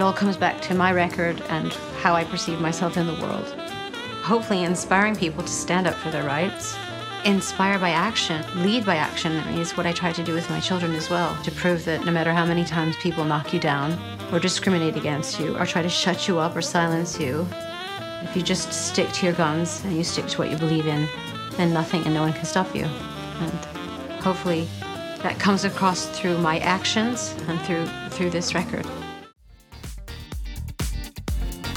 it all comes back to my record and how I perceive myself in the world. Hopefully, inspiring people to stand up for their rights. Inspire by action, lead by action is what I try to do with my children as well. To prove that no matter how many times people knock you down, or discriminate against you, or try to shut you up or silence you, if you just stick to your guns and you stick to what you believe in, then nothing and no one can stop you. And hopefully that comes across through my actions and through through this record.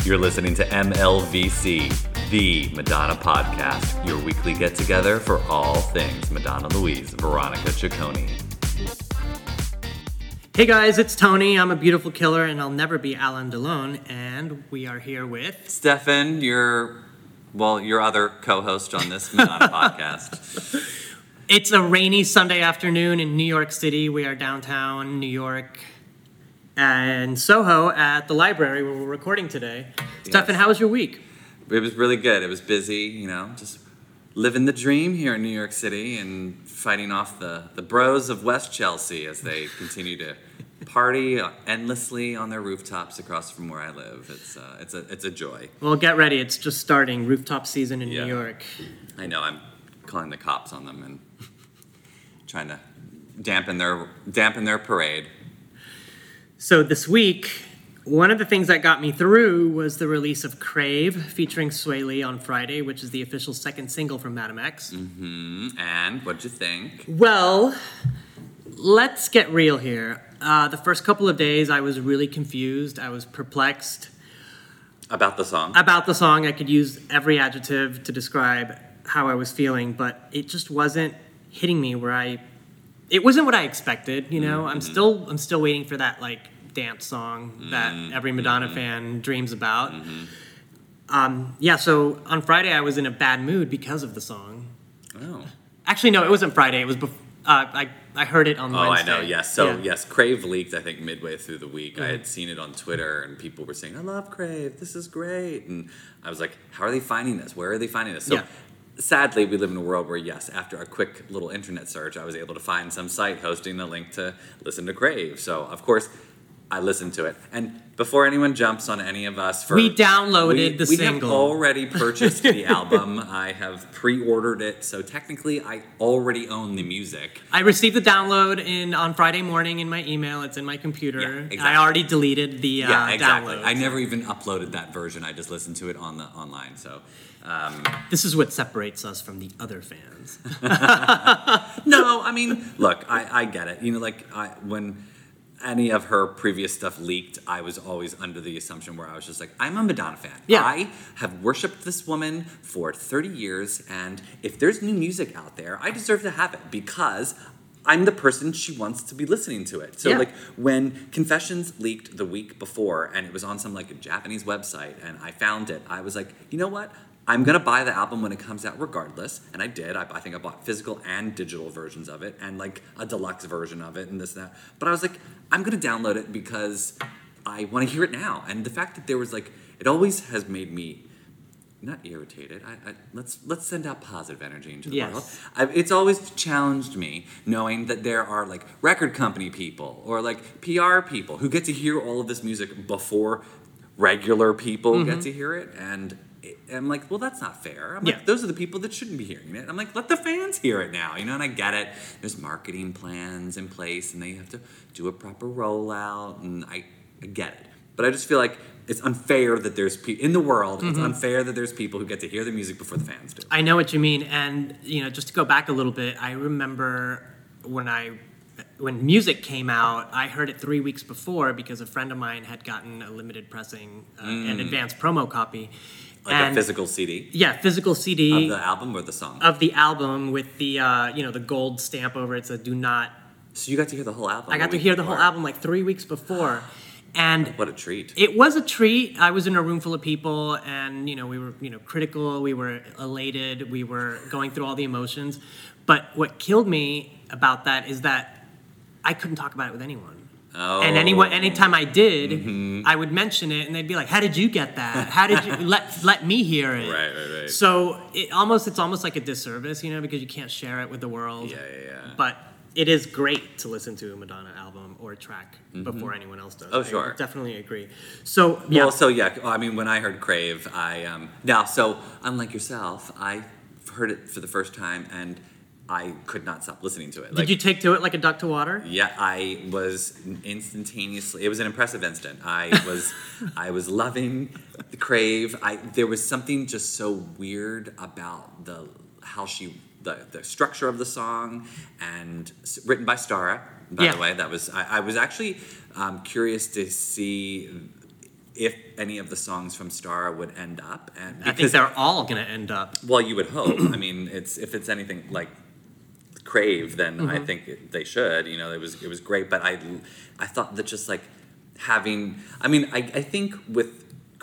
You're listening to MLVC, the Madonna podcast, your weekly get together for all things Madonna Louise, Veronica Ciccone. Hey guys, it's Tony. I'm a beautiful killer and I'll never be Alain Delon. And we are here with. Stefan, your, well, your other co host on this Madonna podcast. It's a rainy Sunday afternoon in New York City. We are downtown New York and Soho at the library where we're recording today. Stefan, how was your week? It was really good. It was busy, you know, just living the dream here in New York City and fighting off the, the bros of West Chelsea as they continue to party endlessly on their rooftops across from where I live. It's, uh, it's, a, it's a joy. Well, get ready. It's just starting rooftop season in Yeah. New York. I know, I'm calling the cops on them and trying to dampen their, dampen their parade. So this week, one of the things that got me through was the release of Crave featuring Swae Lee on Friday, which is the official second single from Madam X. hmm And what'd you think? Well, let's get real here. Uh, the first couple of days, I was really confused. I was perplexed About the song? about the song. I could use every adjective to describe how I was feeling, but it just wasn't hitting me where I. It wasn't what I expected. You know, I'm still I'm still waiting for that like dance song that every Madonna fan dreams about. Um, yeah, so on Friday I was in a bad mood because of the song. Oh. Actually, no, it wasn't Friday. It was bef- uh, I I heard it on Oh, Wednesday. I know. Yes. So Yeah. yes, Crave leaked. I think midway through the week, I Mm-hmm. had seen it on Twitter, and people were saying, "I love Crave. This is great." And I was like, "How are they finding this? Where are they finding this?" So. Yeah. Sadly, we live in a world where, yes, after a quick little internet search, I was able to find some site hosting a link to listen to Crave. So, of course, I listened to it. And before anyone jumps on any of us for We downloaded we, the we single. have already purchased the album. I have pre-ordered it, so technically, I already own the music. I received the download in on Friday morning in my email. It's in my computer. Yeah, exactly. I already deleted the uh, Yeah, exactly. download. I never even uploaded that version. I just listened to it on the online. So, um, This is what separates us from the other fans. no, I mean, look, I, I get it. You know, like I, when any of her previous stuff leaked, I was always under the assumption where I was just like, I'm a Madonna fan. Yeah. I have worshipped this woman for 30 years, and if there's new music out there, I deserve to have it because. I'm the person she wants to be listening to it. So Yeah. like when Confessions leaked the week before and it was on some like a Japanese website and I found it, I was like, you know what? I'm gonna buy the album when it comes out regardless, and I did. I, I think I bought physical and digital versions of it, and like a deluxe version of it, and this and that. But I was like, I'm gonna download it because I want to hear it now. And the fact that there was like, it always has made me not irritated. I, I, let's let's send out positive energy into the Yes. world. I, it's always challenged me knowing that there are like record company people or like PR people who get to hear all of this music before regular people Mm-hmm. get to hear it, and I'm like, well, that's not fair. I'm Yeah. like, those are the people that shouldn't be hearing it. I'm like, let the fans hear it now, you know. And I get it. There's marketing plans in place, and they have to do a proper rollout, and I, I get it. But I just feel like it's unfair that there's pe- in the world. It's Mm-hmm. unfair that there's people who get to hear the music before the fans do. I know what you mean, and you know, just to go back a little bit, I remember when I when music came out, I heard it three weeks before because a friend of mine had gotten a limited pressing, uh, an advanced promo copy, Mm. Like and a physical CD yeah, physical CD of the album or the song. of the album with the uh, you know the gold stamp over it So "Do not." so you got to hear the whole album. I got to hear the whole album like three weeks before, and What a treat! it was a treat. I was in a room full of people, and you know, we were you know critical, we were elated, we were going through all the emotions. But what killed me about that is that I couldn't talk about it with anyone. Oh, And anyone, anytime I did, I would mention it, and they'd be like, "How did you get that? How did you let let me hear it?" Right, right, right. So it almost it's almost like a disservice, you know, because you can't share it with the world. yeah, yeah, yeah. But it is great to listen to a Madonna album or a track before anyone else does. Oh, I sure. definitely agree. So yeah, Well, so yeah, I mean, when I heard Crave, I um, now so unlike yourself, I heard it for the first time and I could not stop listening to it. did you take to it like a duck to water? Yeah, I was instantaneously. It was an impressive instant. I was, I was loving the crave. I there was something just so weird about the how she the the structure of the song and written by Starrah. By Yeah. the way, that was I, I was actually um, curious to see if any of the songs from Starrah would end up and I think they're all gonna end up. well, you would hope. I mean, it's if it's anything like Crave, than I Mm-hmm. think they should. You know, it was it was great, but I I thought that just like having. I mean, I I think with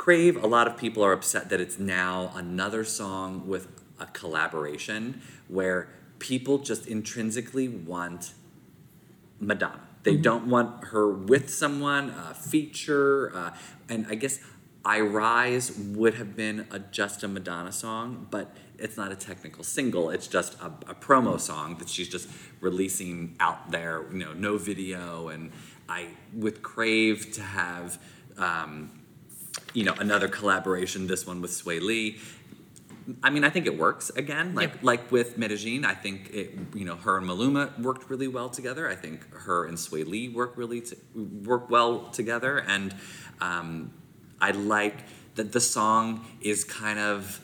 Crave, a lot of people are upset that it's now another song with a collaboration where people just intrinsically want Madonna. They don't want her with someone, a feature, uh, and I guess I Rise would have been a, just a Madonna song, but it's not a technical single. It's just a, a promo song that she's just releasing out there. You know, no video, and I with Crave to have, um, you know, another collaboration. This one with Swae Lee. I mean, I think it works again. Like Yep. like with Medellin, I think it. You know, her and Maluma worked really well together. I think her and Swae Lee work really t- work well together, and um, I like that the song is kind of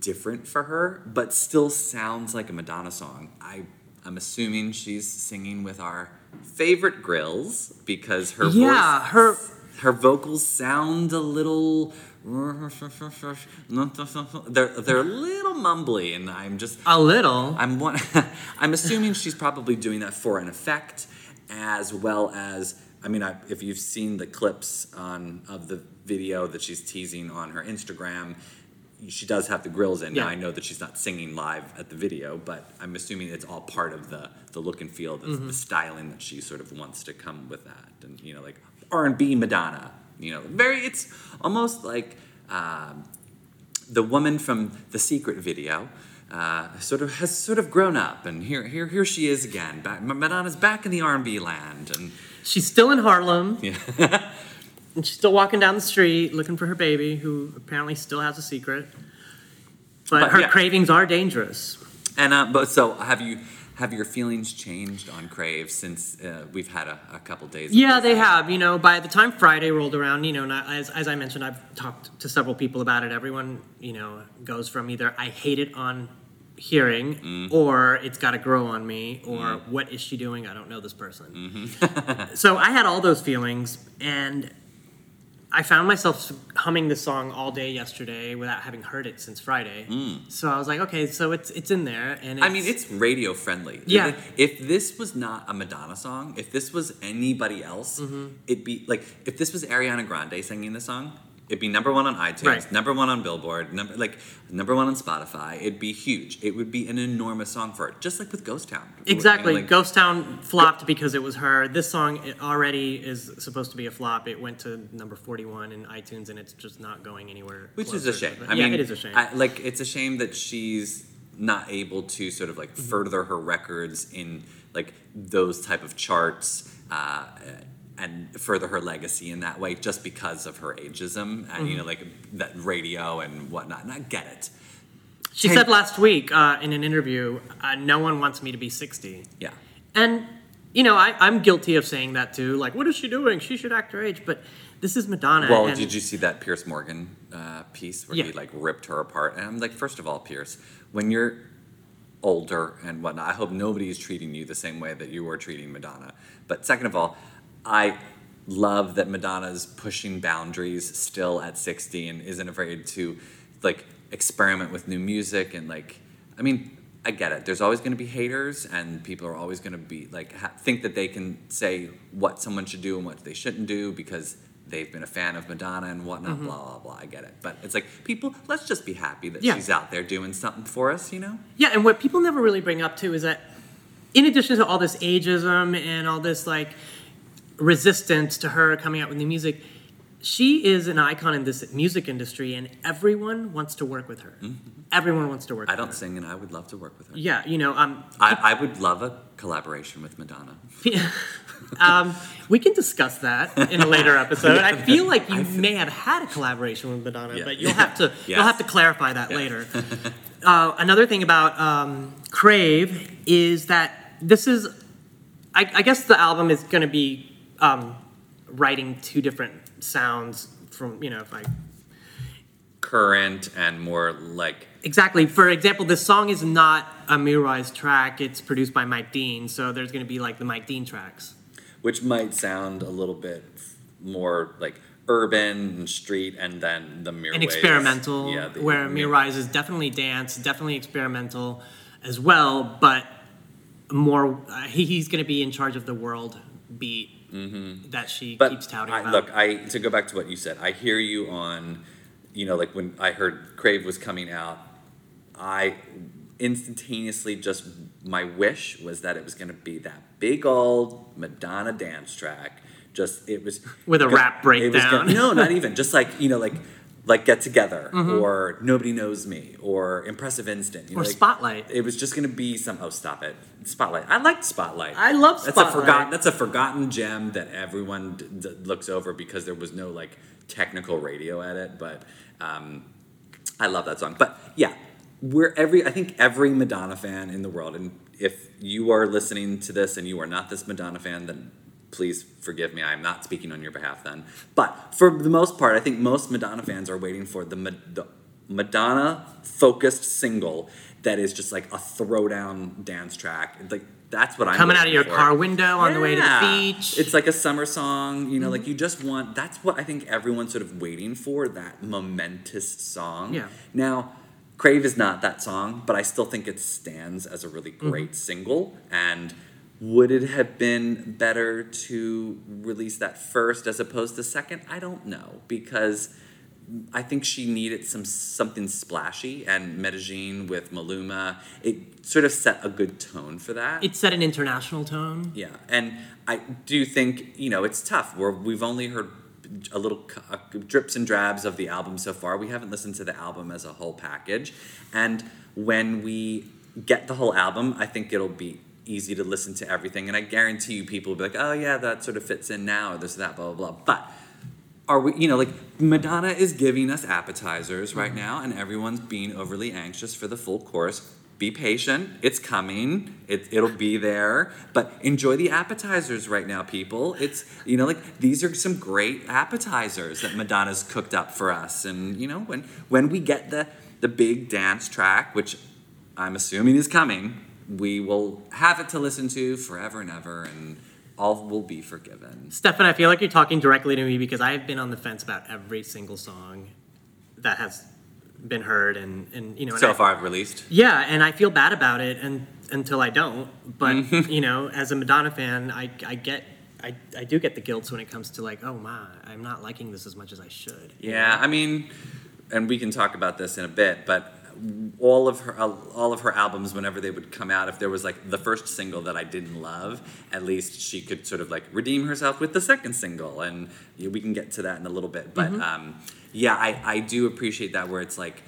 different for her, but still sounds like a Madonna song. I I'm assuming she's singing with our favorite Grills because her Yeah, voice her- her vocals sound a little they're they're a little mumbly and i'm just A little. i'm one i'm assuming she's probably doing that for an effect as well as i mean I, if you've seen the clips on of the video that she's teasing on her instagram she does have the grills in. Now i know that she's not singing live at the video but i'm assuming it's all part of the the look and feel the, the styling that she sort of wants to come with that. And you know like r&b madonna you know very it's almost like um, the woman from the secret video uh, sort of has sort of grown up and here here here she is again back madonna's back in the r&b land and She's still in Harlem. yeah And she's still walking down the street looking for her baby, who apparently still has a secret. But, But, her yeah. cravings are dangerous. and uh, but so have you have your feelings changed on crave since uh, we've had a, a couple days Yeah, they have. You know, by the time Friday rolled around, you know, and I- as, as I mentioned, I've talked to several people about it. Everyone, you know, goes from either I hate it on hearing Mm. or it's got to grow on me or what is she doing? I don't know this person. so I had all those feelings and I found myself humming this song all day yesterday without having heard it since Friday. So I was like, okay, so it's it's in there and Mm. I mean, it's radio friendly. Yeah. If this was not a Madonna song, if this was anybody else, Mm-hmm. it'd be like if this was Ariana Grande singing the song, it'd be number one on iTunes, Right. number one on Billboard, number like number one on Spotify. It'd be huge. It would be an enormous song for her, just like with Ghost Town. You know, Exactly. like- Ghost Town flopped because it was her. This song it already is supposed to be a flop. It went to number 41 in iTunes and it's just not going anywhere. Which is a shame. I yeah, mean, it is a shame. I, like it's a shame that she's not able to sort of like Mm-hmm. further her records in like those type of charts uh, and further her legacy in that way, just because of her ageism and you know Mm-hmm. like that radio and whatnot. And I get it. she said last week uh, in an interview, uh, no one wants me to be 60. Yeah. And, you know, I, I'm guilty of saying that too. Like, what is she doing? She should act her age. But this is Madonna. Well, did you see that Piers Morgan uh, piece where he like ripped her apart? And I'm like, first of all, Pierce, when you're older and whatnot, I hope nobody is treating you the same way that you were treating Madonna. But second of all, I love that Madonna's pushing boundaries still at 60 and isn't afraid to like experiment with new music and like, I mean. I get it. There's always going to be haters, and people are always going to be like ha- think that they can say what someone should do and what they shouldn't do because they've been a fan of Madonna and whatnot, mm-hmm. blah, blah, blah. I get it. But it's like, people, let's just be happy that Yeah. she's out there doing something for us, you know? Yeah, and what people never really bring up too is that in addition to all this ageism and all this like resistance to her coming out with new music, she is an icon in this music industry, and everyone wants to work with her. Everyone wants to work. With her. I don't her. sing, and I would love to work with her. Yeah, you know, um, I, I would love a collaboration with Madonna. um, we can discuss that in a later episode. I feel like you may have had a collaboration with Madonna, Yeah. but you'll have to you'll have to clarify that later. uh, another thing about um, Crave is that this is, I, I guess, the album is going to be um, writing two different sounds from you know if I Current and more like Exactly. For example, this song is not a Mirwais track. It's produced by Mike Dean, so there's going to be like the Mike Dean tracks. which might sound a little bit more like urban and street, and then the mirror And experimental, Yeah, the- where Mirwais is definitely dance, definitely experimental as well, but more. Uh, he, he's going to be in charge of the world beat that she Mm-hmm. But keeps touting I, about. look, I to go back to what you said, I hear you on, you know, like when I heard Crave was coming out, I instantaneously just my wish was that it was going to be that big old Madonna dance track. Just it was With a rap was gonna- breakdown. no, not even just like you know, like like Get Together Mm-hmm. or Nobody Knows Me or Impressive Instant you know, Or like, Spotlight. It was just going to be some. Oh, stop it! Spotlight. I liked Spotlight. I love Spotlight. That's a forgotten. That's a forgotten gem that everyone d- d- looks over because there was no like technical radio at it. But um, I love that song. But yeah, we're every. I think every Madonna fan in the world, and if you are listening to this and you are not this Madonna fan, then please forgive me. I'm not speaking on your behalf then. But for the most part, I think most Madonna fans are waiting for the, the Madonna focused single that is just like a throwdown dance track. Like that's what I'm Coming out of your for. car window on the way to the beach. It's like a summer song, you know, mm-hmm. like you just want that's what I think everyone's sort of waiting for, that momentous song. Yeah. Now, Crave is not that song, but I still think it stands as a really mm-hmm. great single. And would it have been better to release that first as opposed to second? I don't know because I think she needed some something splashy, and Medellin with Maluma, it sort of set a good tone for that. it set an international tone. Yeah, and I do think you know it's tough. We're, we've only heard a little uh, drips and drabs of the album so far. We haven't listened to the album as a whole package, and when we get the whole album, I think it'll be easy to listen to everything. And I guarantee you, people will be like, "Oh yeah, that sort of fits in now," or this, that, blah, blah, blah. But are we you know like madonna is giving us appetizers right mm-hmm. now and everyone's being overly anxious for the full course. Be patient. It's coming. It, it'll be there. But enjoy the appetizers right now people. It's you know like these are some great appetizers that madonna's cooked up for us. And you know when when we get the the big dance track which i'm assuming is coming we will have it to listen to forever and ever and all will be forgiven Stefan, I feel like you're talking directly to me because I've been on the fence about every single song that has been heard and, and you know and so I- far I've released Yeah, and I feel bad about it and until I don't. But you know, as a Madonna fan, I, I get I, I do get the guilt when it comes to like, oh my, I'm not liking this as much as I should. Yeah, I mean, and we can talk about this in a bit, but all of her all of her albums, whenever they would come out, if there was like the first single that I didn't love, at least she could sort of like redeem herself with the second single, and we can get to that in a little bit. But um, yeah, I I do appreciate that where it's like.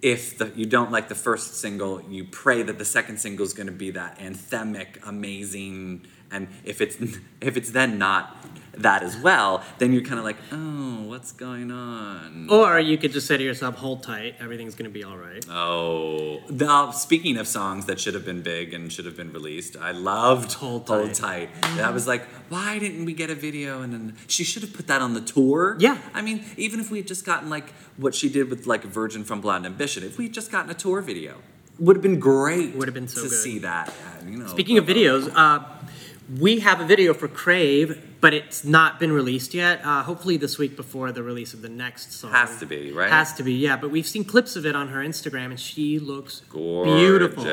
If the, you don't like the first single, you pray that the second single is going to be that anthemic, amazing, and if it's if it's then not that as well, then you're kind of like, oh, what's going on? Or you could just say to yourself, hold tight, everything's gonna be all right. Oh, now speaking of songs that should have been big and should have been released, I loved Hold Tight. Hold Tight. Tight. That was like, why didn't we get a video? And then she should have put that on the tour. Yeah. I mean, even if we had just gotten like what she did with like Virgin from Blonde Ambition, if we had just gotten a tour video, would have been great. Would have been so to good. see that. uh, You know. Speaking of videos, uh, we have a video for Crave, but it's not been released yet. Uh, hopefully this week before the release of the next song. Has to be, right? Has to be, yeah. But we've seen clips of it on her Instagram, and she looks Gorgeous. beautiful.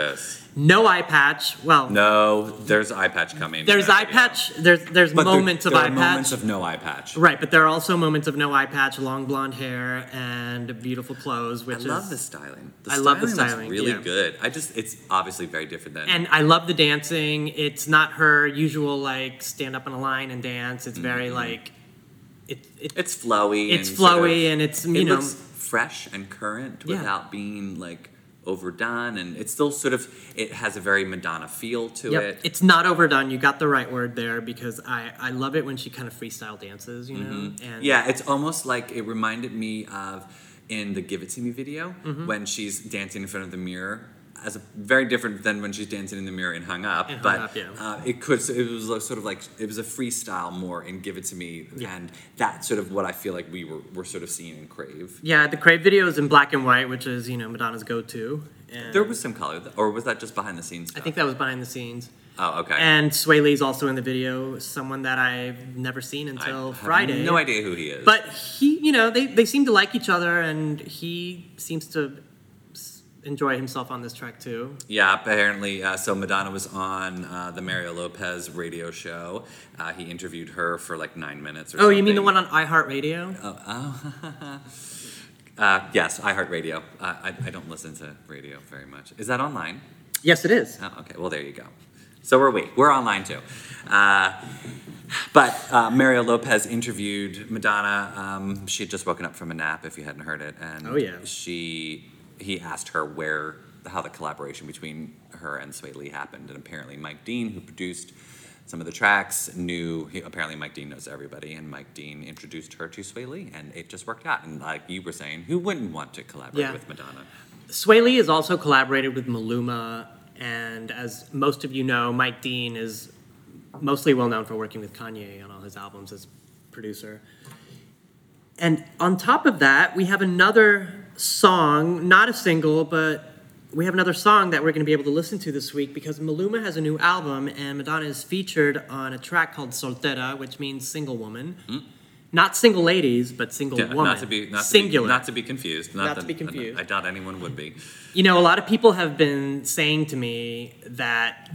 No eye patch. Well, No, there's eye patch coming. there's eye patch. There's there's But there- moments of there eye are patch. moments of no eye patch. Right, but there are also moments of no eye patch, long blonde hair, and beautiful clothes, which I is love the styling. The I love the styling, really yeah. good. I just it's obviously very different than and I love the dancing. It's not her usual like stand up in a line and dance. It's very Mm-hmm. like it, it It's flowy. It's and sort of- flowy and it's, you it know- fresh and current Yeah. without being like overdone, and it's still sort of it has a very Madonna feel to Yep. it. It's not overdone. You got the right word there because I, I love it when she kind of freestyle dances, you know? And Mm-hmm. Yeah, it's almost like it reminded me of in the "Give It to Me" video Mm-hmm. when she's dancing in front of the mirror. As a, very different than when she's dancing in the mirror and Hung Up, Hung but Up, yeah. uh, it could it was like- sort of like it was a freestyle more in "Give It to Me," Yeah. and that's sort of what I feel like we were, were sort of seeing in Crave. Yeah, the Crave video is in black and white, which is, you know, Madonna's go to. And There was some color, or was that just behind the scenes? I think that was behind the scenes. Oh, okay. And Swae Lee's also in the video, someone that I've never seen I until have Friday. No idea who he is. But he, you know, they, they seem to like each other, and he seems to enjoy himself on this track too. Yeah, apparently. Uh, so Madonna was on uh, the Mario Lopez radio show. Uh, he interviewed her for like nine minutes or something. Oh, something. you mean the one on iHeartRadio? Oh, oh. uh, yes, iHeartRadio. Uh, I, I don't listen to radio very much. Is that online? Yes, it is. Oh, okay. Well, there you go. So are we. We're online too. Uh, but uh, Mario Lopez interviewed Madonna. Um, she had just woken up from a nap, if you hadn't heard it, and Oh, yeah. she he asked her where how the collaboration between her and Swae Lee happened, and apparently Mike Dean, who produced some of the tracks, knew. He, apparently, Mike Dean knows everybody, and Mike Dean introduced her to Swae Lee, and it just worked out. And like you were saying, who wouldn't want to collaborate Yeah. with Madonna? Swae Lee has also collaborated with Maluma, and as most of you know, Mike Dean is mostly well known for working with Kanye on all his albums as producer. And on top of that, we have another song, not a single, but we have another song that we're going to be able to listen to this week because Maluma has a new album and Madonna is featured on a track called Soltera, which means single woman. Hmm? Not single ladies, but single? Yeah, woman. not to be not Singular. To be, not to be confused. Not, Not to be confused. I doubt anyone would be. You know, a lot of people have been saying to me that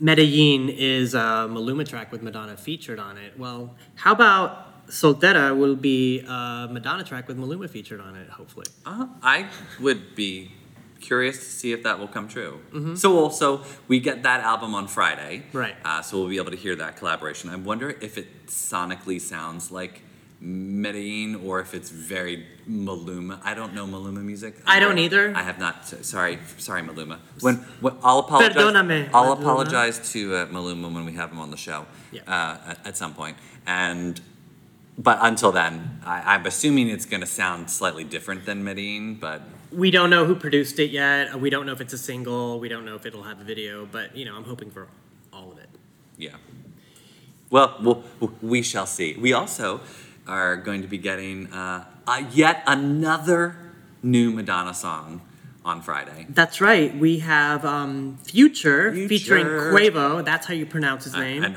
Medellin is a Maluma track with Madonna featured on it. Well, how about Soltera will be a Madonna track with Maluma featured on it, hopefully. Uh, I would be curious to see if that will come true. So also we get that album on Friday, Right. Uh, so we'll be able to hear that collaboration. I wonder if it sonically sounds like Medellin or if it's very Maluma. I don't know Maluma music. I don't either. I have not. Sorry, sorry, Maluma. When, when I'll apologize. Perdóname, I'll Maluma. apologize to uh, Maluma when we have him on the show Yeah. uh, at, at some point. And but until then, I, I'm assuming it's going to sound slightly different than Medellin. But We don't know who produced it yet. We don't know if it's a single. We don't know if it'll have a video, but you know, I'm hoping for all of it. yeah. Well, we'll we shall see. We also are going to be getting uh, uh, yet another new Madonna song on Friday. That's right. We have um, Future, featuring Future. Quavo. That's how you pronounce his name. And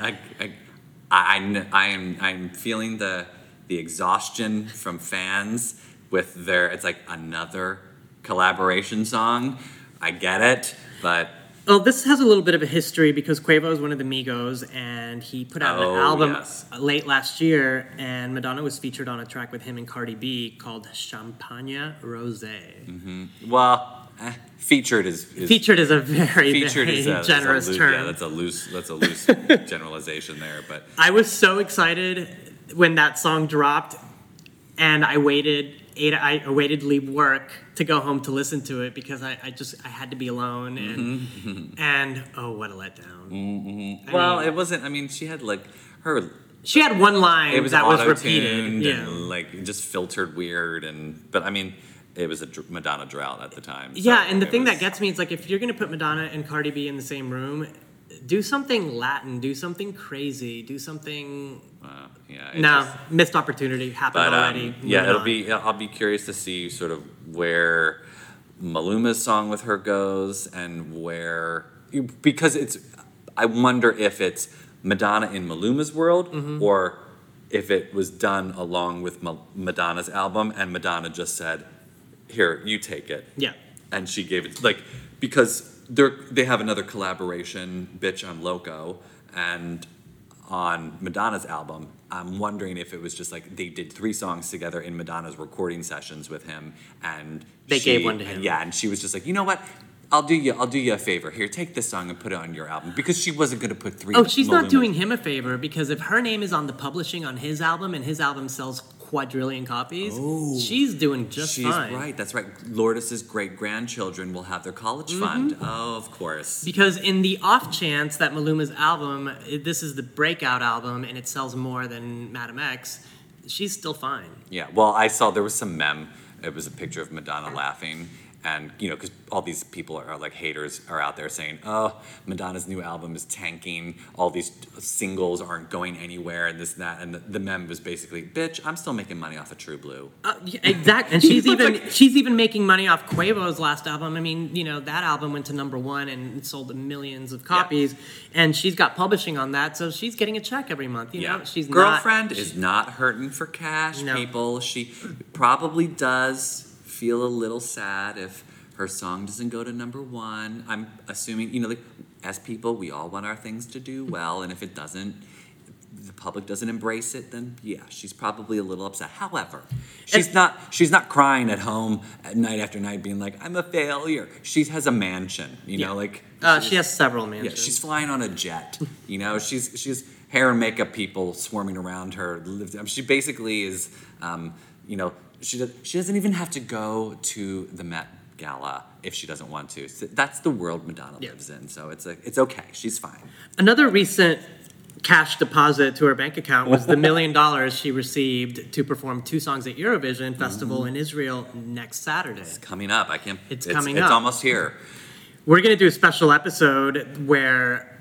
I, I, I, am I'm feeling the the exhaustion from fans with their it's like another collaboration song. I get it, but Well, this has a little bit of a history because Quavo is one of the Migos, and he put out Oh, an album yes. late last year, and Madonna was featured on a track with him and Cardi B called Champagne Rose. well, eh, featured is, is Featured is a very, featured very is a, a generous loo- term. Yeah, that's a loose that's a loose generalization there, but I was so excited when that song dropped, and I waited eight. I waited to leave work to go home to listen to it because I, I just I had to be alone, and Mm-hmm. and oh, what a letdown! I well, mean- it wasn't. I mean, she had like her. She had one line It was that was repeated. Yeah. and like just filtered weird, and but I mean, it was a Madonna drought at the time. so Yeah, and the thing was- that gets me is like if you're gonna put Madonna and Cardi B in the same room, do something Latin, do something crazy, do something. uh, yeah, No, just- missed opportunity happened But um, already. yeah, it'll on. be. I'll be curious to see sort of where Maluma's song with her goes, and where because it's. I wonder if it's Madonna in Maluma's world, Mm-hmm. or if it was done along with Ma- Madonna's album, and Madonna just said, "Here, you take it." Yeah. and she gave it like because they're they have another collaboration, "Bitch I'm Loco," and on Madonna's album. I'm wondering if it was just like they did three songs together in Madonna's recording sessions with him, and They she- gave one to him. and yeah, and she was just like, you know what, I'll do you. I'll do you a favor. Here, take this song and put it on your album because she wasn't going to put three. Oh, she's not doing him a favor because if her name is on the publishing on his album and his album sells quadrillion copies, oh. she's doing just She's fine. right. That's right. Lourdes's great grandchildren will have their college mm-hmm. fund. Oh, of course. Because in the off chance that Maluma's album, this is the breakout album and it sells more than Madam X, she's still fine. Yeah. Well, I saw there was some mem. It was a picture of Madonna laughing, and you know, because all these people are, are like haters are out there saying, "Oh, Madonna's new album is tanking. All these singles aren't going anywhere, and this and that." And the, the mem was basically, "Bitch, I'm still making money off of True Blue." Uh, yeah, exactly, and she's even like- she's even making money off Quavo's last album. I mean, you know that album went to number one and sold millions of copies, and she's got publishing on that, so she's getting a check every month. You know, she's girlfriend not, is not hurting for cash, No. people. She probably does feel a little sad if her song doesn't go to number one. I'm assuming, you know, like as people, we all want our things to do well, and if it doesn't, the public doesn't embrace it, then yeah, she's probably a little upset. However, she's not she's not crying at home at night after night, being like, "I'm a failure." She has a mansion, you Yeah. know, like Uh, she has several yeah, mansions. she's flying on a jet. You know, she's she's hair and makeup people swarming around her. She basically is, um, you know, she does, she doesn't even have to go to the Met Gala if she doesn't want to. So that's the world Madonna Yeah. lives in. So it's a, it's okay. She's fine. Another recent cash deposit to her bank account was the million dollars she received to perform two songs at Eurovision mm-hmm. Festival in Israel next Saturday. It's coming up, I can't. It's it's coming It's up. almost here. We're going to do a special episode where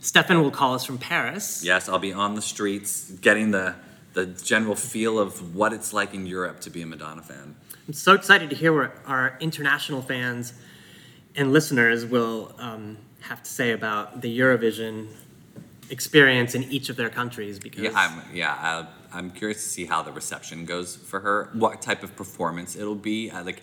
Stefan will call us from Paris. Yes, I'll be on the streets, getting the the general feel of what it's like in Europe to be a Madonna fan. I'm so excited to hear what our international fans and listeners will um, have to say about the Eurovision experience in each of their countries because Yeah, I'm yeah. I, I'm curious to see how the reception goes for her. What type of performance it'll be. I like,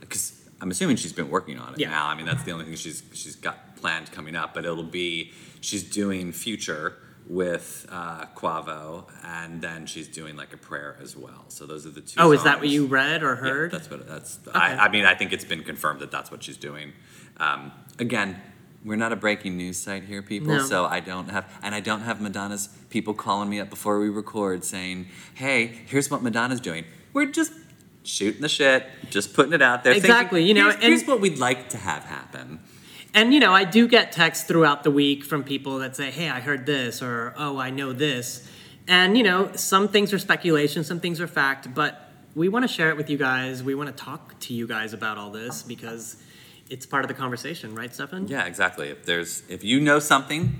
because I'm assuming she's been working on it Yeah. now. I mean, that's the only thing she's she's got planned coming up. But it'll be she's doing Future with uh, Quavo, and then she's doing like a prayer as well. So those are the two. Oh, is that what you read or Yeah, heard? that's what that's. I, I mean, I think it's been confirmed that that's what she's doing. Um, again, we're not a breaking news site here, people. No. So I don't have, and I don't have Madonna's people calling me up before we record saying, "Hey, here's what Madonna's doing." We're just shooting the shit, just putting it out there. thinking, Exactly, you know, here's, and- here's what we'd like to have happen. And you know, I do get texts throughout the week from people that say, "Hey, I heard this," or "Oh, I know this," and you know, some things are speculation, some things are fact, but we want to share it with you guys. We want to talk to you guys about all this because it's part of the conversation, right, Stefan? Yeah, exactly. If there's, if you know something,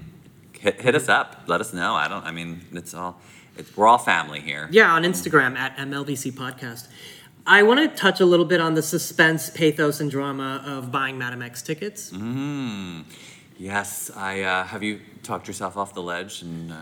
hit, hit us up. Let us know. I don't. I mean, it's all. It's, we're all family here. Yeah, on Instagram at MLVC Podcast. I want to touch a little bit on the suspense, pathos, and drama of buying Madam X tickets. Mm. Yes, I uh, have you talked yourself off the ledge and uh,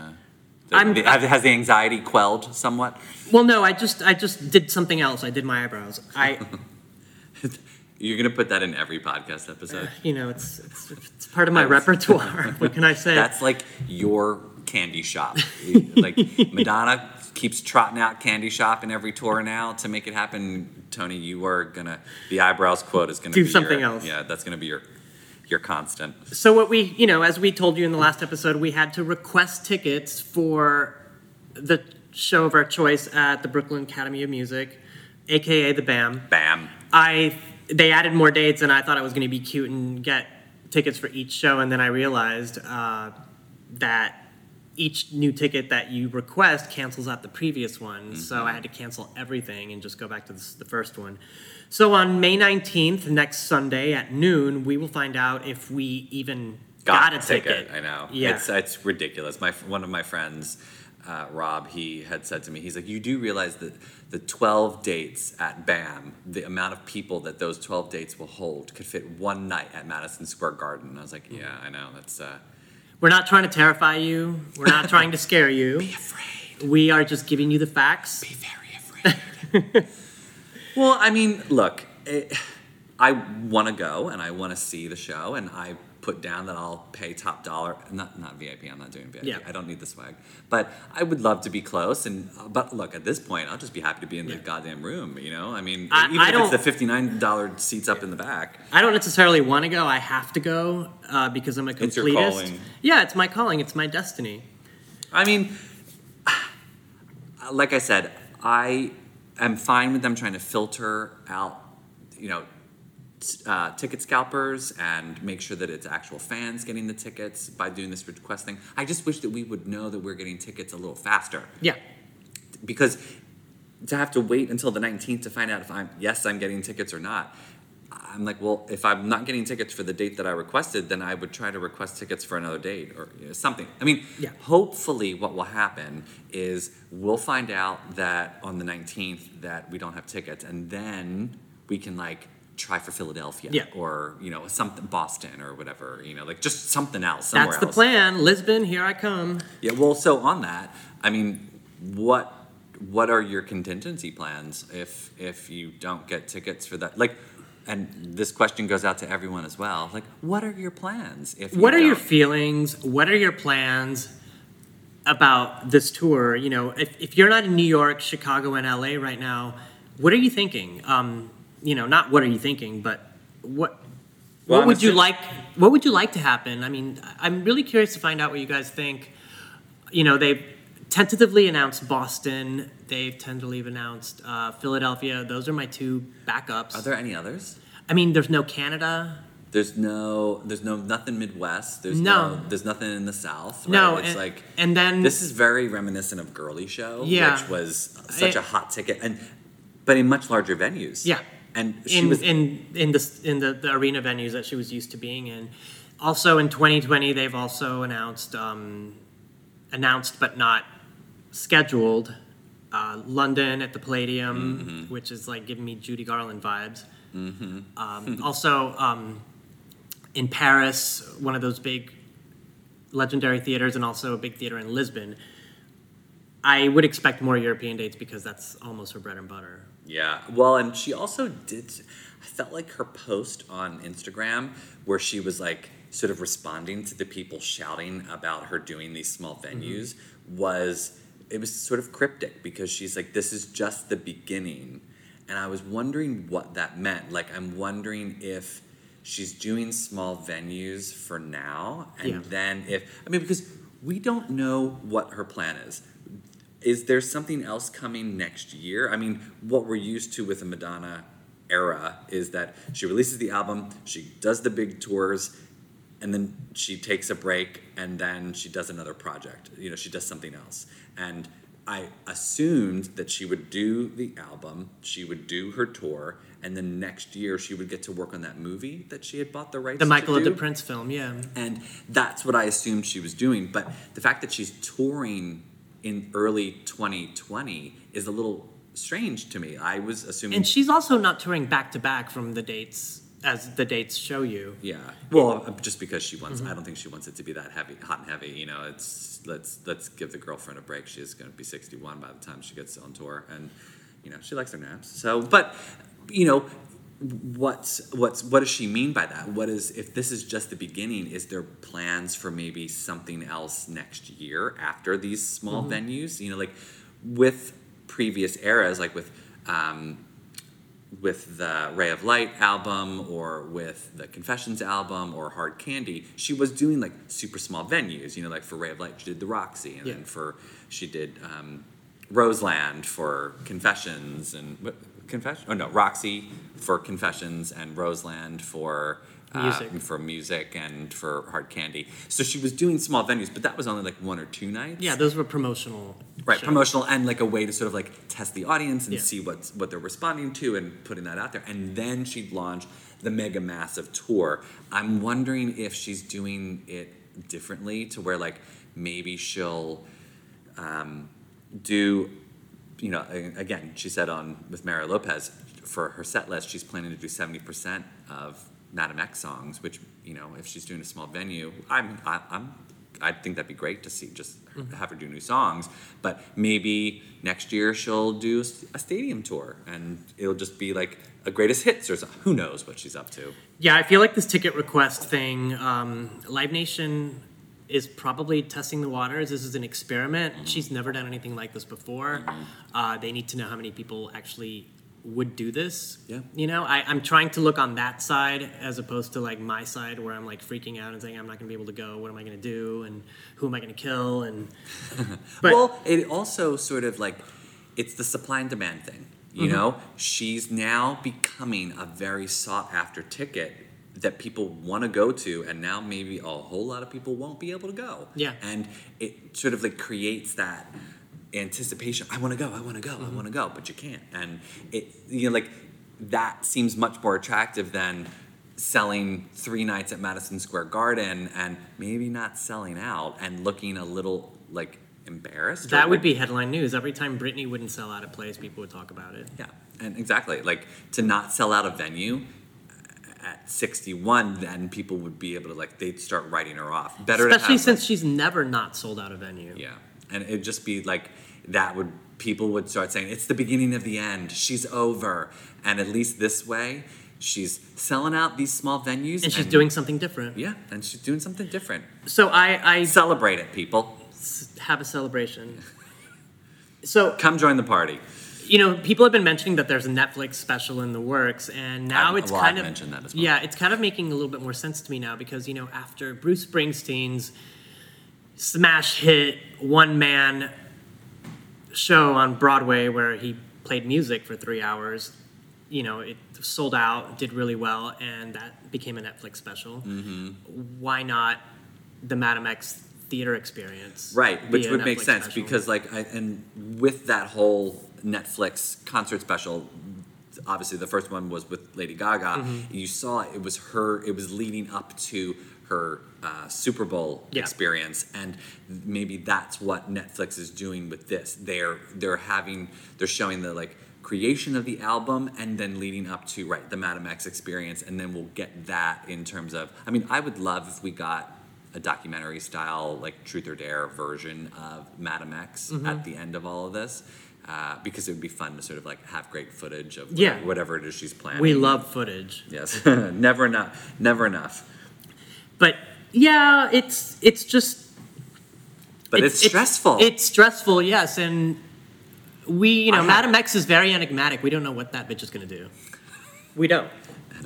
the, I'm- the- has, has the anxiety quelled somewhat? Well, no, I just I just did something else. I did my eyebrows. I, You're gonna put that in every podcast episode. you know, it's it's, it's part of my repertoire. What can I say? That's like your candy shop. like Madonna keeps trotting out candy shop in every tour now to make it happen. Tony, you are gonna the eyebrows quote is gonna Do be something your- else. Yeah, that's gonna be your your constant. So what we, you know, as we told you in the last episode, we had to request tickets for the show of our choice at the Brooklyn Academy of Music, aka the BAM. Bam. I they added more dates, and I thought I was going to be cute and get tickets for each show, and then I realized uh, that each new ticket that you request cancels out the previous one. So I had to cancel everything and just go back to the, the first one. So on May 19th, next Sunday at noon, we will find out if we even got, a ticket. I know. Yeah. It's it's ridiculous. My one of my friends, uh, Rob, he had said to me, he's like, you do realize that the 12 dates at BAM, the amount of people that those 12 dates will hold could fit one night at Madison Square Garden. And I was like, yeah, I know. That's uh, We're not trying to terrify you. We're not trying to scare you. be afraid. We are just giving you the facts. Be very afraid. well, I mean, look, it, I want to go and I want to see the show, and I put down that I'll pay top dollar. Not not VIP. I'm not doing VIP. Yeah. I don't need the swag. But I would love to be close. And but look, at this point, I'll just be happy to be in the Yeah. goddamn room. You know, I mean, I- even I if it's the fifty nine dollar seats up in the back. I don't necessarily want to go. I have to go uh, because I'm a completist. It's your calling. Yeah, it's my calling. It's my destiny. I mean, like I said, I am fine with them trying to filter out, you know, uh, ticket scalpers and make sure that it's actual fans getting the tickets by doing this request thing. I just wish that we would know that we're getting tickets a little faster Yeah. because to have to wait until the 19th to find out if I'm yes I'm getting tickets or not. I'm like, well, if I'm not getting tickets for the date that I requested, then I would try to request tickets for another date or you know, something. I mean, Yeah. hopefully, what will happen is we'll find out that on the 19th that we don't have tickets, and then we can like try for Philadelphia Yeah. or you know something Boston or whatever. You know, like just something else. Somewhere That's the else. plan. Lisbon, here I come. Yeah, well, so on that, I mean, what what are your contingency plans if if you don't get tickets for that? Like, and this question goes out to everyone as well. Like, what are your plans if you What are your don't- feelings? What are your plans about this tour? You know, if, if you're not in New York, Chicago, and LA right now, what are you thinking? Um, you know, not what are you thinking, but what Well, what I'm would you like? What would you like to happen? I mean, I'm really curious to find out what you guys think. You know, they've tentatively announced Boston. They've tentatively announced uh, Philadelphia. Those are my two backups. Are there any others? I mean, there's no Canada. There's no, there's no nothing Midwest. There's No. no, there's nothing in the South. Right? No, it's and, like and then this is very reminiscent of Girlie Show, Yeah. which was such It- a hot ticket, and but in much larger venues. Yeah. And she in was in in the in the, the arena venues that she was used to being in. Also in 2020, they've also announced um, announced but not scheduled uh, London at the Palladium, Mm-hmm. which is like giving me Judy Garland vibes. Um, also um, in Paris, one of those big legendary theaters, and also a big theater in Lisbon. I would expect more European dates because that's almost her bread and butter. Yeah. Well, and she also did. I felt like her post on Instagram where she was like sort of responding to the people shouting about her doing these small mm-hmm. venues was it was sort of cryptic because she's like, "This is just the beginning," and I was wondering what that meant. Like, I'm wondering if she's doing small venues for now, and Yeah. then if I mean, because we don't know what her plan is is there something else coming next year? I mean, what we're used to with the Madonna era is that she releases the album, she does the big tours, and then she takes a break, and then she does another project. You know, she does something else. And I assumed that she would do the album, she would do her tour, and then next year she would get to work on that movie that she had bought the rights to. The Michael do. the Prince film, yeah. And that's what I assumed she was doing. But the fact that she's touring in early 2020 is a little strange to me. I was assuming. And she's also not touring back to back from the dates as the dates show you. yeah. Well, uh, just because she wants, Mm-hmm. I don't think she wants it to be that heavy, hot and heavy. You know, it's let's let's give the girlfriend a break. She's going to be 61 by the time she gets on tour, and you know she likes her naps. So, but you know, what's what's what does she mean by that? What is if this is just the beginning? Is there plans for maybe something else next year after these small venues? You know, like with previous eras, like with. Um, with the Ray of Light album or with the Confessions album or Hard Candy, she was doing like super small venues. You know, like for Ray of Light, she did the Roxy, and Yeah. then for she did um, Roseland for Confessions and what, Confession. Oh no, Roxy for Confessions and Roseland for. uh, Music. for music and for hard candy. So she was doing small venues, but that was only like one or two nights. Yeah, those were promotional. Right, shows. promotional and like a way to sort of like test the audience and Yeah. see what's what they're responding to and putting that out there. And then she'd launch the mega massive tour. I'm wondering if she's doing it differently to where like maybe she'll um, do, you know, again, she said on with Mario Lopez for her set list, she's planning to do 70% of Madam X songs, which, you know, if she's doing a small venue, I'm, I, I'm I think that'd be great to see just Mm-hmm. have her do new songs. But maybe next year she'll do a stadium tour, and it'll just be like a greatest hits or something. Who knows what she's up to? Yeah, I feel like this ticket request thing, um, Live Nation is probably testing the waters. This is an experiment. She's never done anything like this before. Uh, they need to know how many people actually would do this. Yeah. You know, I, I'm trying to look on that side as opposed to like my side where I'm like freaking out and saying I'm not going to be able to go. What am I going to do? And who am I going to kill? And but well, it also sort of like it's the supply and demand thing. You Mm-hmm. know, she's now becoming a very sought after ticket that people want to go to, and now maybe a whole lot of people won't be able to go. Yeah. and it sort of like creates that anticipation. I want to go. I want to go. Mm-hmm. I want to go, but you can't. And it, you know, like that seems much more attractive than selling three nights at Madison Square Garden and maybe not selling out and looking a little like embarrassed. that would like- be headline news. Every time Britney wouldn't sell out a place, people would talk about it. yeah, and exactly like to not sell out a venue at 61 then people would be able to like they'd start writing her off better to Especially have, since she's never not sold out a venue. Yeah, and it'd just be like that would people would start saying it's the beginning of the end. She's over, and at least this way, she's selling out these small venues, And she's doing something different. yeah, and she's doing something different. So I, I Celebrate it, people. have a celebration. So Come join the party. You know, people have been mentioning that there's a Netflix special in the works, and now I've- it's well, kind I've of mentioned that as well. yeah, it's kind of making a little bit more sense to me now because you know after Bruce Springsteen's smash hit one man show on Broadway where he played music for three hours, you know, it sold out, did really well, and that became a Netflix special. Mm-hmm. Why not the Madam X theater experience? Right, which would make Netflix sense special? because like I, and with that whole Netflix concert special, obviously the first one was with Lady Gaga. Mm-hmm. You saw it was her. It was leading up to her uh, Super Bowl Yeah. experience, and maybe that's what Netflix is doing with this. They're they're having they're showing the like creation of the album and then leading up to right the Madam X experience, and then we'll get that in terms of. I mean, I would love if we got a documentary style like truth or dare version of madam x Mm-hmm. at the end of all of this uh, because it would be fun to sort of like have great footage of Yeah. whatever it is she's planning we love footage. yes never enough never enough But yeah, it's it's just but it's, stressful It's, stressful, yes, and we, you know, I have- Madam X is very enigmatic. We don't know what that bitch is gonna do. We don't.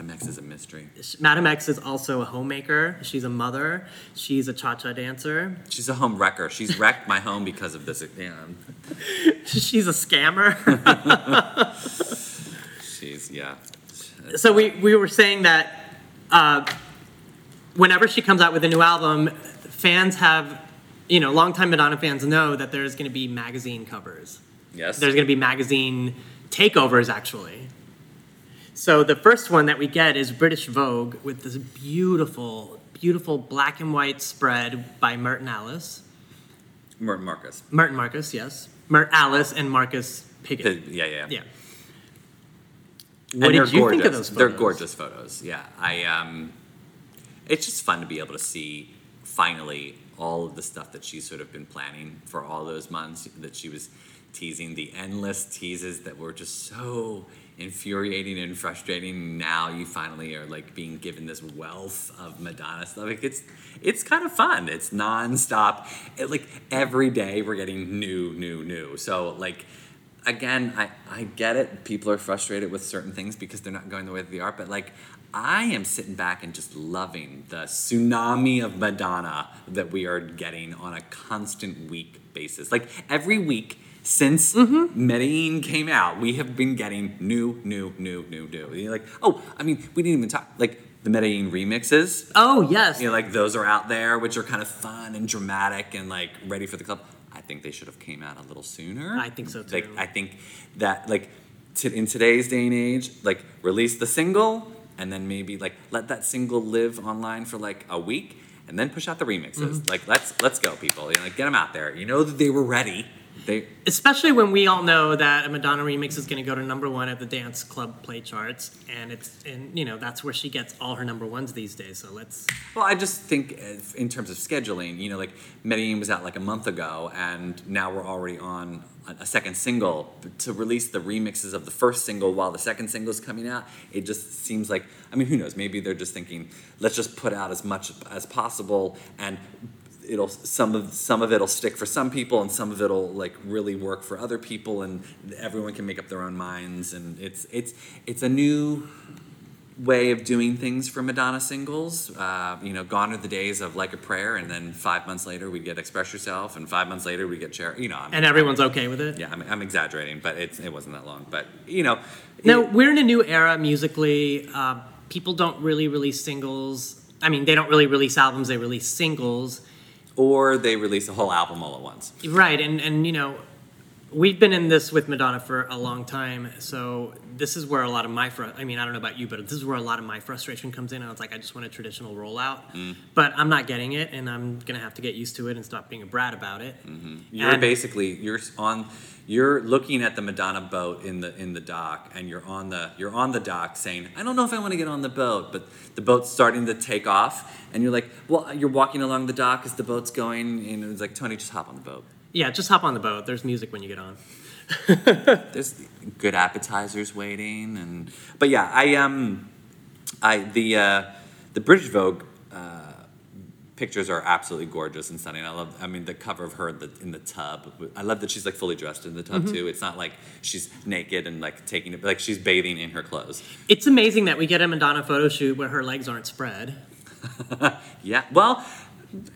Madam x is a mystery Madam X is also a homemaker. She's a mother. She's a cha-cha dancer. she's a home wrecker she's wrecked my home because of this yeah, She's a scammer. she's yeah so we we were saying that uh, whenever she comes out with a new album, fans have, you know, longtime Madonna fans know that there's going to be magazine covers. yes There's going to be magazine takeovers, actually. So the first one that we get is British Vogue with this beautiful, beautiful black and white spread by Merton Alice. Mar- marcus Merton Marcus, yes. Mert Alas and Marcus Piggott. yeah yeah Yeah. And What they're did you think of gorgeous. those photos? They're gorgeous photos. Yeah, I um, it's just fun to be able to see finally all of the stuff that she's sort of been planning for all those months that she was teasing the endless teases that were just so infuriating and frustrating. Now you finally are like being given this wealth of Madonna stuff. Like it's it's kind of fun. It's nonstop. It, like every day we're getting new, new, new. So like again, I, I get it. People are frustrated with certain things because they're not going the way of the art, but like I am sitting back and just loving the tsunami of Madonna that we are getting on a constant week basis. Like every week since Medellin came out, we have been getting new, new, new, new, new. You're like, oh, I mean, we didn't even talk like the Medellin remixes. Oh, yes. You know, like those are out there, which are kind of fun and dramatic and like ready for the club. I think they should have came out a little sooner. I think so, too. Like. I think that like t- in today's day and age, like release the single and then maybe like let that single live online for like a week and then push out the remixes. Mm-hmm. Like let's let's go, people. You know, like get them out there. You know that they were ready. They Especially when we all know that a Madonna remix is going to go to number one at the dance club play charts, and it's and you know that's where she gets all her number ones these days. So let's Well, I just think in terms of scheduling, you know, like Medellin was out like a month ago, and now we're already on a- a second single. To release the remixes of the first single while the second single is coming out, it just seems like, I mean, who knows? Maybe they're just thinking, let's just put out as much as possible, and it'll some of some of it'll stick for some people, and some of it'll like really work for other people, and everyone can make up their own minds, and it's it's it's a new way of doing things for Madonna singles. Uh, you know, gone are the days of like a prayer, and then five months later we get Express Yourself, and five months later we get Cher. You know, I'm, and everyone's okay with it. yeah, I'm, I'm exaggerating, but it's, it wasn't that long. But you know, now it- we're in a new era musically. Uh, people don't really release singles. I mean, they don't really release albums. They release singles. Or they release a whole album all at once. Right, and and you know, we've been in this with Madonna for a long time, so this is where a lot of my fr- I mean, I don't know about you, but this is where a lot of my frustration comes in. I was like, I just want a traditional rollout, Mm. but I'm not getting it, and I'm gonna have to get used to it and stop being a brat about it. You're And- basically you're on you're looking at the Madonna boat in the in the dock and you're on the you're on the dock saying, I don't know if I want to get on the boat, but the boat's starting to take off and you're like, Well, you're walking along the dock as the boat's going and it's like, Tony, just hop on the boat. Yeah, just hop on the boat. There's music when you get on. There's good appetizers waiting and but yeah, I um I the uh the British Vogue uh pictures are absolutely gorgeous and stunning. I love. I mean, the cover of her in the, in the tub. I love that she's like fully dressed in the tub too. It's not like she's naked and like taking it. Like she's bathing in her clothes. It's amazing that we get a Madonna photo shoot where her legs aren't spread. Yeah. Well,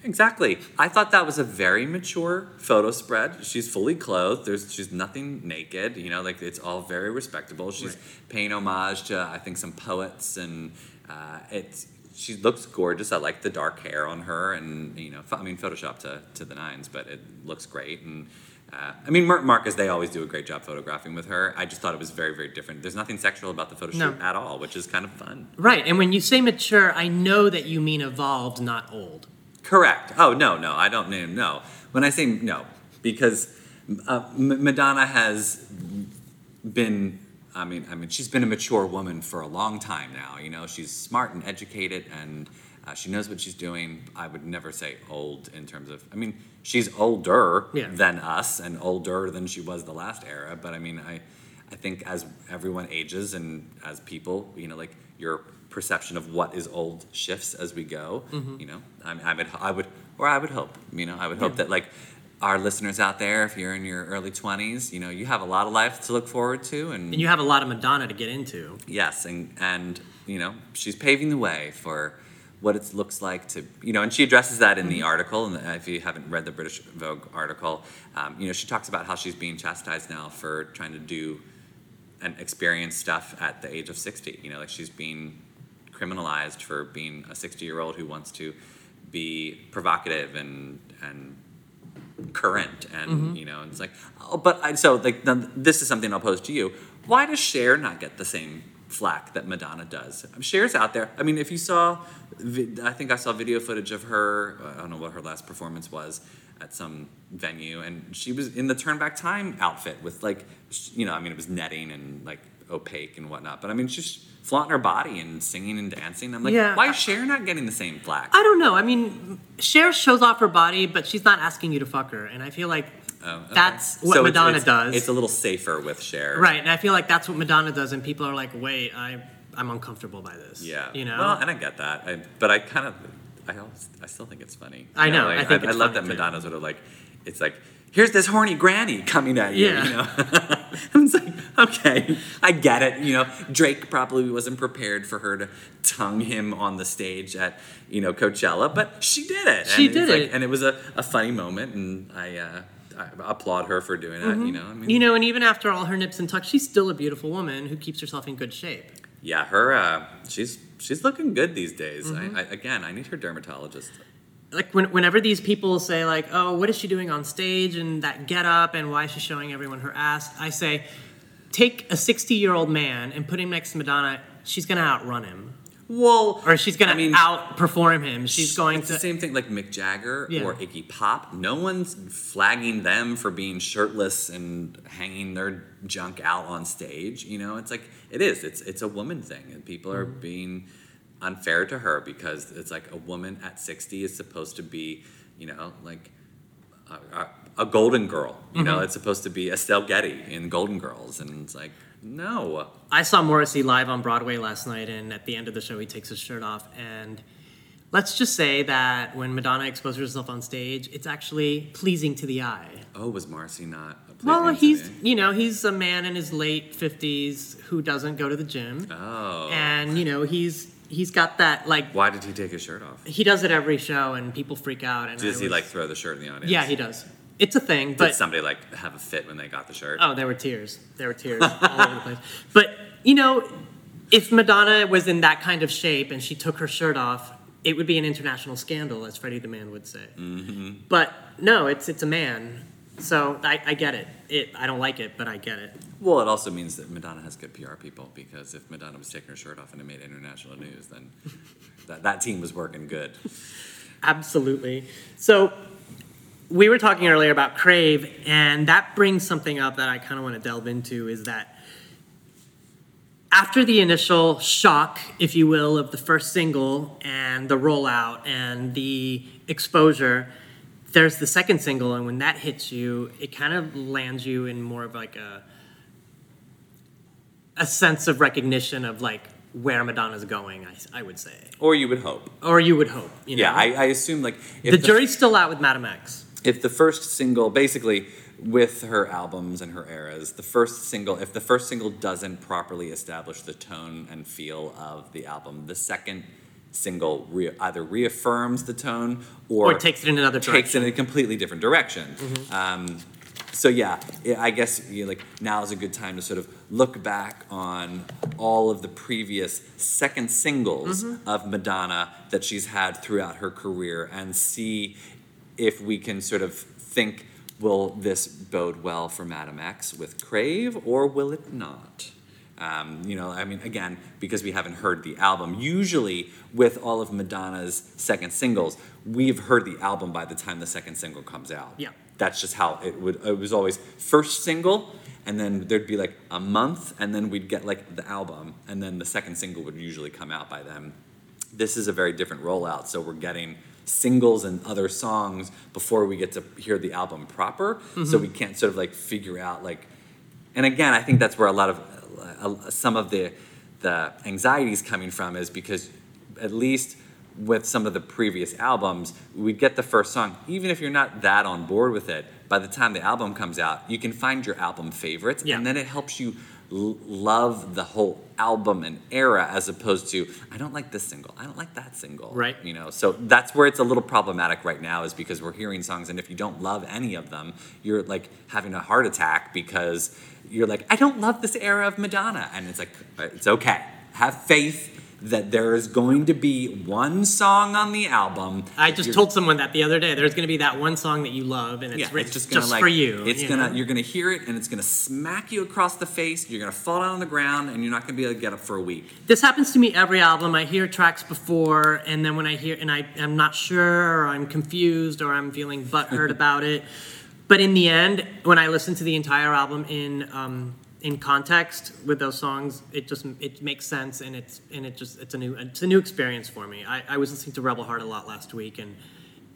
exactly. I thought that was a very mature photo spread. She's fully clothed. There's she's nothing naked. You know, like it's all very respectable. She's paying homage to I think some poets and uh, it's. She looks gorgeous. I like the dark hair on her, and you know, I mean, Photoshop to, to the nines, but it looks great. And uh, I mean, Mark Marcus, they always do a great job photographing with her. I just thought it was very, very different. There's nothing sexual about the photo No. shoot at all, which is kind of fun. Right, and when you say mature, I know that you mean evolved, not old. Correct. Oh no, no, I don't mean no. When I say no, because uh, M- Madonna has been. I mean, I mean, she's been a mature woman for a long time now. You know, she's smart and educated, and uh, she knows what she's doing. I would never say old in terms of. I mean, she's older Yeah. than us and older than she was the last era. But I mean, I, I think as everyone ages and as people, you know, like your perception of what is old shifts as we go. You know, I, I would, I would, or I would hope. You know, I would hope Yeah. that like our listeners out there, if you're in your early 20s, you know, you have a lot of life to look forward to, and, And you have a lot of Madonna to get into. yes, and and you know, she's paving the way for what it looks like to, you know, and she addresses that in the article. And if you haven't read the British Vogue article, um, you know, she talks about how she's being chastised now for trying to do and experience stuff at the age of 60. You know, like she's being criminalized for being a 60 year old who wants to be provocative and and current and mm-hmm. you know it's like oh but I, so like this is something i'll pose to you. Why does Cher not get the same flack that madonna does? Cher's out there. I mean if you saw i think i saw video footage of her uh, i don't know what her last performance was at some venue and she was in the turn back time outfit with like you know i mean it was netting and like opaque and whatnot but i mean she's flaunting her body and singing and dancing i'm like Yeah. why is Cher not getting the same flack I don't know. I mean, Cher shows off her body, but she's not asking you to fuck her. And I feel like Oh, okay. that's what So Madonna it's- does. It's a little safer with Cher. right, and I feel like that's what Madonna does, and people are like, wait, I, I'm uncomfortable by this. Yeah. You know? Well, and I get that, I, but I kind of, I always, I still think it's funny. I You know, like, I think I, it's love that too. Madonna sort of like, it's like, here's this horny granny coming at you. Yeah. You know. it's like, okay, I get it. You know, Drake probably wasn't prepared for her to tongue him on the stage at, you know, Coachella, but she did it. She and did like- it. and it was a, a funny moment, and I. Uh, I applaud her for doing that. You know, I mean, Mm-hmm. You know, and even after all her nips and tucks, she's still a beautiful woman who keeps herself in good shape. Yeah, her uh, she's she's looking good these days. Mm-hmm. I, I, again, I need her dermatologist. Like when, whenever these people say like, "Oh, what is she doing on stage?" and that get up and why is she showing everyone her ass? I say, take a 60-year-old man and put him next to Madonna. She's gonna outrun him. Well, or she's gonna I mean, outperform him. She's going it's to. the same thing like Mick Jagger Yeah. or Iggy Pop. No one's flagging them for being shirtless and hanging their junk out on stage. You know, it's like it is. It's it's a woman thing, and people are Mm-hmm. being unfair to her because it's like a woman at sixty is supposed to be, you know, like a, a, golden girl. You know, Mm-hmm. it's supposed to be Estelle Getty in Golden Girls, and it's like no. I saw Morrissey live on Broadway last night, and at the end of the show, he takes his shirt off. And let's just say that when Madonna exposes herself on stage, it's actually pleasing to the eye. Oh, was Marcy not? a Well, he's you know he's a man in his late fifties who doesn't go to the gym, Oh. and you know he's he's got that like Why did he take his shirt off? he does it every show, and people freak out. And Does he was- like throw the shirt in the audience? Yeah, he does. It's a thing, Did but somebody like have a fit when they got the shirt? Oh, there were tears. There were tears all over the place. But you know, if Madonna was in that kind of shape and she took her shirt off, it would be an international scandal, as Freddy DeMann would say. Mm-hmm. But no, it's it's a man, so I, I get it. It I don't like it, but I get it. Well, it also means that Madonna has good PR people because if Madonna was taking her shirt off and it made international news, then that, that team was working good. Absolutely. So we were talking earlier about Crave, and that brings something up that I kind of want to delve into is that after the initial shock, if you will, of the first single and the rollout and the exposure, there's the second single, and when that hits you, it kind of lands you in more of like a a sense of recognition of like where Madonna's going. I, I would say, Or you would hope. or you would hope. You know? Yeah, I, I assume like if the jury's still out with Madam X. if the first single basically with her albums and her eras the first single if the first single doesn't properly establish the tone and feel of the album the second single re- either reaffirms the tone or, Or takes it in another takes direction. it in a completely different direction um, so yeah i I guess you know, like now is a good time to sort of look back on all of the previous second singles of madonna that she's had throughout her career and see if we can sort of think, will this bode well for Madam X with Crave, or will it not? Um, you know, I mean, again, because we haven't heard the album. Usually, with all of Madonna's second singles, we've heard the album by the time the second single comes out. Yeah. That's just how it would. It was always first single, and then there'd be like a month, and then we'd get like the album, and then the second single would usually come out by then this is a very different rollout. So we're getting singles and other songs before we get to hear the album proper. So we can't sort of like figure out like, and again, I think that's where a lot of uh, some of the the anxiety is coming from is because at least with some of the previous albums, we'd get the first song, even if you're not that on board with it. By the time the album comes out, you can find your album favorites, Yeah. and then it helps you l- love the whole album and era as opposed to I don't like this single, I don't like that single, Right. You know, so that's where it's a little problematic right now, is because we're hearing songs, and if you don't love any of them, you're like having a heart attack because you're like I don't love this era of Madonna, and it's like uh, it's okay, have faith that there is going to be one song on the album. I just told someone that the other day. There's going to be that one song that you love, and it's, yeah, written it's just gonna like for you. It's you gonna know? you're gonna hear it and it's gonna smack you across the face. You're gonna fall down on the ground and you're not gonna be able to get up for a week. This happens to me every album. I hear tracks before, and then when I hear, and I am not sure, or I'm confused, or I'm feeling butthurt about it. But in the end, when I listen to the entire album in um, in context with those songs, it just it makes sense, and it's and it just it's a new it's a new experience for me. I, I was listening to Rebel Heart a lot last week, and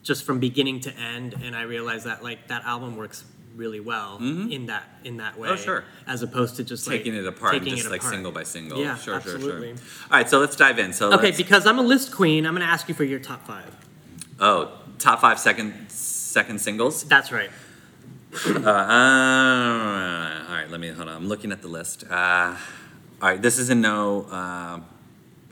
just from beginning to end, and I realized that like that album works really well in that in that way. Mm-hmm. Oh, sure. As opposed to just Taking like, it apart, taking just it like apart. single by single. Yeah, sure, absolutely. sure, sure. All right, so let's dive in. So Okay, let's- because I'm a list queen, I'm going to ask you for your top five. oh, top five second second singles. That's right. Uh, uh, all right, let me hold on. I'm looking at the list. Uh, all right, this is in no. Uh,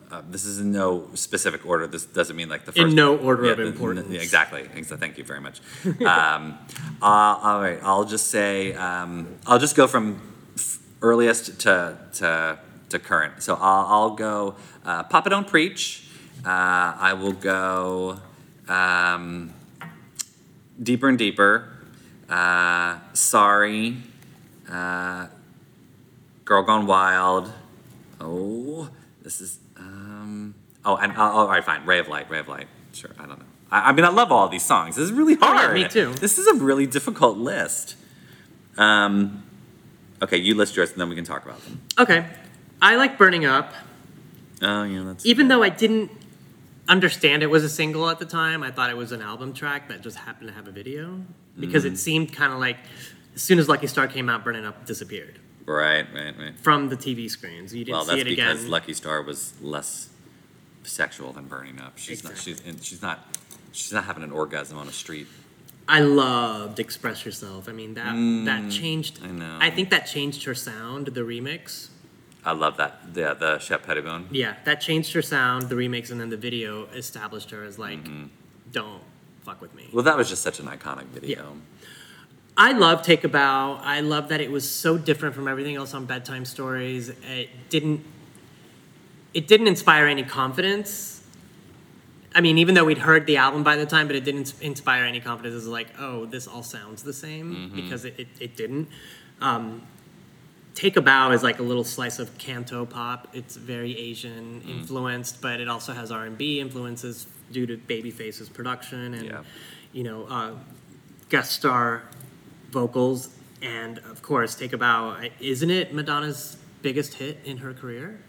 uh, this is in no specific order. This doesn't mean like the In first. no order of the- importance. yeah, exactly. Exa- Thank you very much. um, uh, all right, I'll just say. Um, I'll just go from f- earliest to to to current. So I'll, I'll go. Uh, Papa Don't Preach. Uh, I will go. Um, deeper and deeper. Uh, sorry. Uh, Girl Gone Wild. Oh, this is. Um, Oh, and oh, all right, fine. Ray of Light, Ray of Light. Sure, I don't know. I, I mean, I love all these songs. This is really Oh, yeah, hard. me too. This is a really difficult list. Um, okay, you list yours, and then we can talk about them. Okay. I like Burning Up. Oh, yeah, that's. Even though I didn't understand it was a single at the time, I thought it was an album track that just happened to have a video because Mm. it seemed kind of like as soon as Lucky Star came out, Burning Up disappeared Right, right, right. from the TV screens. You didn't Well, see that's because again. Lucky Star was less sexual than Burning Up. She's not. She's and she's not. She's not having an orgasm on a street. I loved Express Yourself. I mean that that changed. Mm, I know. I think that changed her sound. The remix. I love that. Yeah, the Shep Pettibone. Yeah, that changed her sound. The remix and then the video established her as like, Mm-hmm. don't fuck with me. Well, that was just such an iconic video. I love Take a Bow. I love that it was so different from everything else on bedtime stories. It didn't it didn't inspire any confidence. I mean, even though we'd heard the album by the time, but it didn't inspire any confidence. It was like, oh, this all sounds the same because it, it, it didn't. Um, Take a Bow is like a little slice of canto pop. It's very Asian influenced, but it also has R and B influences due to Babyface's production and Yeah. you know uh, guest star vocals. And of course, Take a Bow isn't it Madonna's biggest hit in her career?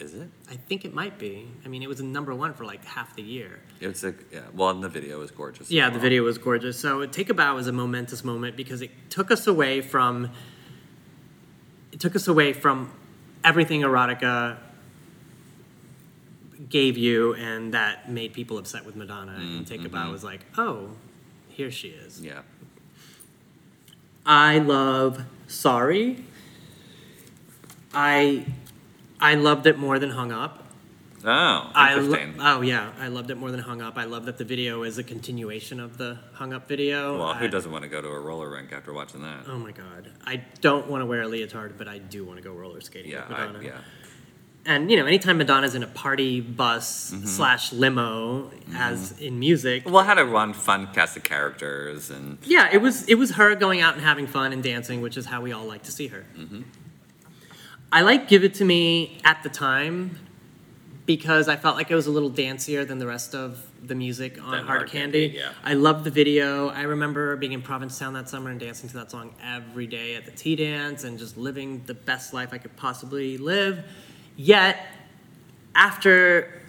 Is it? I think it might be. I mean, it was a number one for like half the year. It's a yeah. Well, and the video was gorgeous. Yeah, the video was gorgeous. So Take a Bow was a momentous moment because it took us away from it took us away from everything erotica gave you and that made people upset with Madonna. And mm, Take a mm-hmm. Bow was like, oh, here she is. Yeah. I love Sorry. I I loved it more than Hung Up. Oh, I lo- oh yeah, I loved it more than Hung Up. I love that the video is a continuation of the Hung Up video. well, who I- doesn't want to go to a roller rink after watching that? Oh my god, I don't want to wear a leotard, but I do want to go roller skating yeah, with I, Madonna. yeah. And you know, anytime Madonna's in a party bus Mm-hmm. slash limo, as in music, Well, had a run, fun cast of characters, and yeah, it was it was her going out and having fun and dancing, which is how we all like to see her. Mm-hmm. I like "Give It to Me" at the time because I felt like it was a little dancier than the rest of the music on Hard, Hard Candy. Candy, yeah. I loved the video. I remember being in Provincetown that summer and dancing to that song every day at the tea dance and just living the best life I could possibly live. Yet, after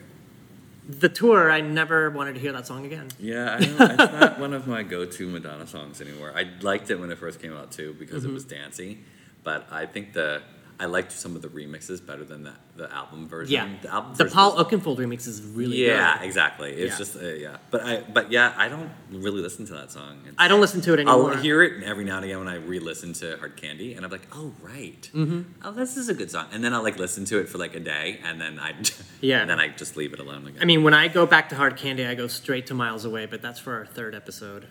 the tour, I never wanted to hear that song again. yeah, I don't, it's not one of my go-to Madonna songs anymore. I liked it when it first came out too because Mm-hmm. it was dancey, but I think the I liked some of the remixes better than the the album version. Yeah, the album the version Paul was- Oakenfold remix is really yeah, good. exactly. It's Yeah. just uh, yeah, but I but yeah, I don't really listen to that song. It's- I don't listen to it anymore. I'll hear it every now and again when I re-listen to Hard Candy, and I'm like, oh right, mm-hmm. oh this is a good song, and then I'll like listen to it for like a day, and then I Yeah. and then I just leave it alone again. I mean, when I go back to Hard Candy, I go straight to Miles Away, but that's for our third episode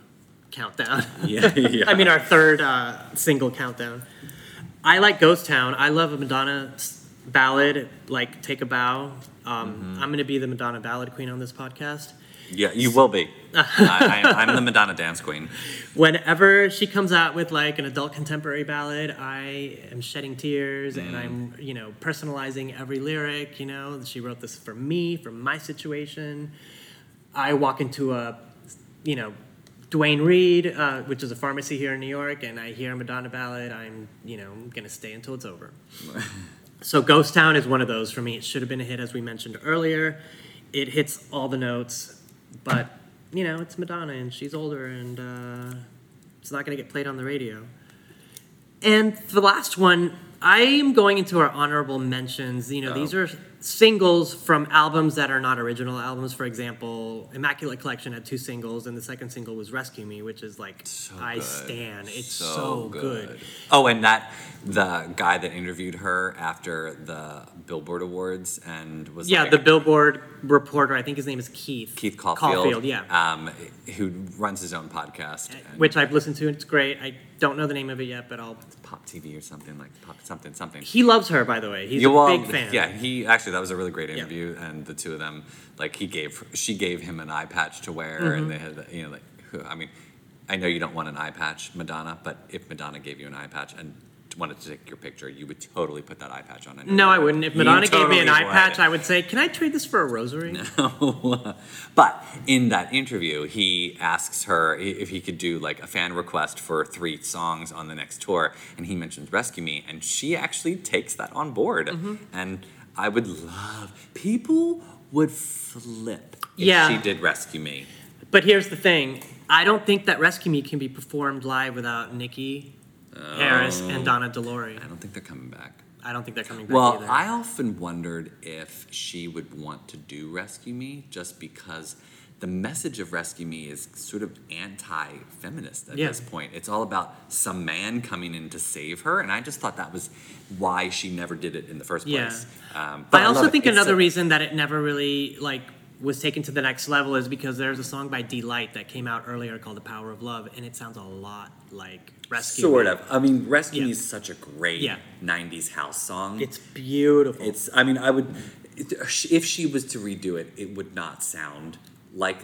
countdown. yeah, yeah. I mean, our third uh, single countdown. I like Ghost Town. I love a Madonna ballad, like Take a Bow. Um, Mm-hmm. I'm going to be the Madonna ballad queen on this podcast. yeah, you will be. I, I'm the Madonna dance queen. Whenever she comes out with like an adult contemporary ballad, I am shedding tears Mm. and I'm, you know, personalizing every lyric. You know, she wrote this for me, for my situation. I walk into a, you know, Duane Reade, uh, which is a pharmacy here in New York, and I hear a Madonna ballad. I'm, you know, gonna stay until it's over. so Ghost Town is one of those for me. It should have been a hit, as we mentioned earlier. It hits all the notes, but you know, it's Madonna, and she's older, and uh, it's not gonna get played on the radio. And the last one, I am going into our honorable mentions. You know, Oh. these are singles from albums that are not original albums. For example, Immaculate Collection had two singles, and the second single was Rescue Me, which is like, So I good. stand. It's so, good. Oh, and that the guy that interviewed her after the Billboard Awards and was Yeah, like, the Billboard reporter, I think his name is Keith. Keith Caulfield, yeah. um, who runs his own podcast, and which I've listened to. and It's great. I don't know the name of it yet, but I'll. Pop TV or something like Pop something something. He loves her, by the way. He's You a big fan. Yeah, he actually that was a really great interview, and the two of them, like he gave, she gave him an eye patch to wear, Mm-hmm. and they had, you know, like, who- I mean, I know you don't want an eye patch, Madonna, but if Madonna gave you an eye patch, and wanted to take your picture, you would totally put that eye patch on it. No, I wouldn't. If Madonna gave me an eye patch. I would say, "Can I trade this for a rosary?" No. but in that interview, he asks her if he could do like a fan request for three songs on the next tour, and he mentions "Rescue Me," and she actually takes that on board. Mm-hmm. And I would love people would flip if Yeah. she did "Rescue Me." But here's the thing: I don't think that "Rescue Me" can be performed live without Nikki Harris and Donna De Lory. I don't think they're coming back. I don't think they're coming back Well, either. I often wondered if she would want to do Rescue Me just because the message of Rescue Me is sort of anti feminist at Yeah. this point. It's all about some man coming in to save her, and I just thought that was why she never did it in the first Yeah. place. Um, but I also love it. think another so- reason that it never really like was taken to the next level is because there's a song by Deee-Lite that came out earlier called "The Power of Love," and it sounds a lot like Rescue. Sort Me. of. I mean, Rescue Yeah. Me is such a great Yeah. 90s house song. It's beautiful. It's. I mean, I would. If she was to redo it, it would not sound like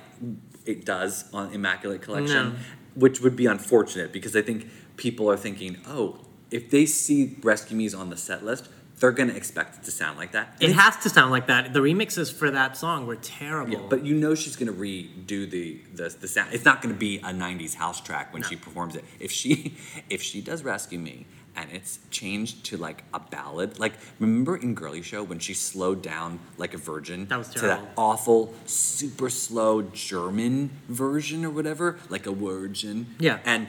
it does on Immaculate Collection, No. which would be unfortunate because I think people are thinking, oh, if they see Rescue Me's on the set list, they're gonna expect it to sound like that. And it has to sound like that. The remixes for that song were terrible. yeah, but you know she's gonna redo the, the the sound. It's not gonna be a '90s house track when she performs it. If she if she does "Rescue Me" and it's changed to like a ballad, like remember in Girlie Show when she slowed down like a virgin That was to terrible. that awful super slow German version or whatever, like a virgin. Yeah. and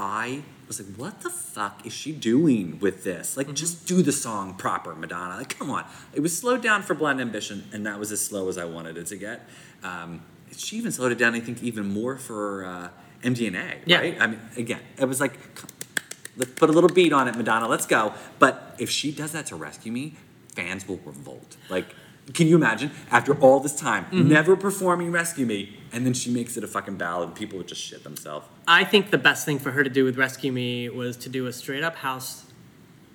I was like, what the fuck is she doing with this? Mm-hmm. Like, just do the song proper, Madonna. Like, come on. It was slowed down for Blonde Ambition, and that was as slow as I wanted it to get. Um, she even slowed it down, I think, even more for uh, MDNA, Yeah. right? I mean, again, it was like, let's put a little beat on it, Madonna, let's go. But if she does that to Rescue Me, fans will revolt. Like, can you imagine? After all this time, Mm-hmm. never performing Rescue Me, and then she makes it a fucking ballad, and people would just shit themselves. I think the best thing for her to do with Rescue Me was to do a straight up house,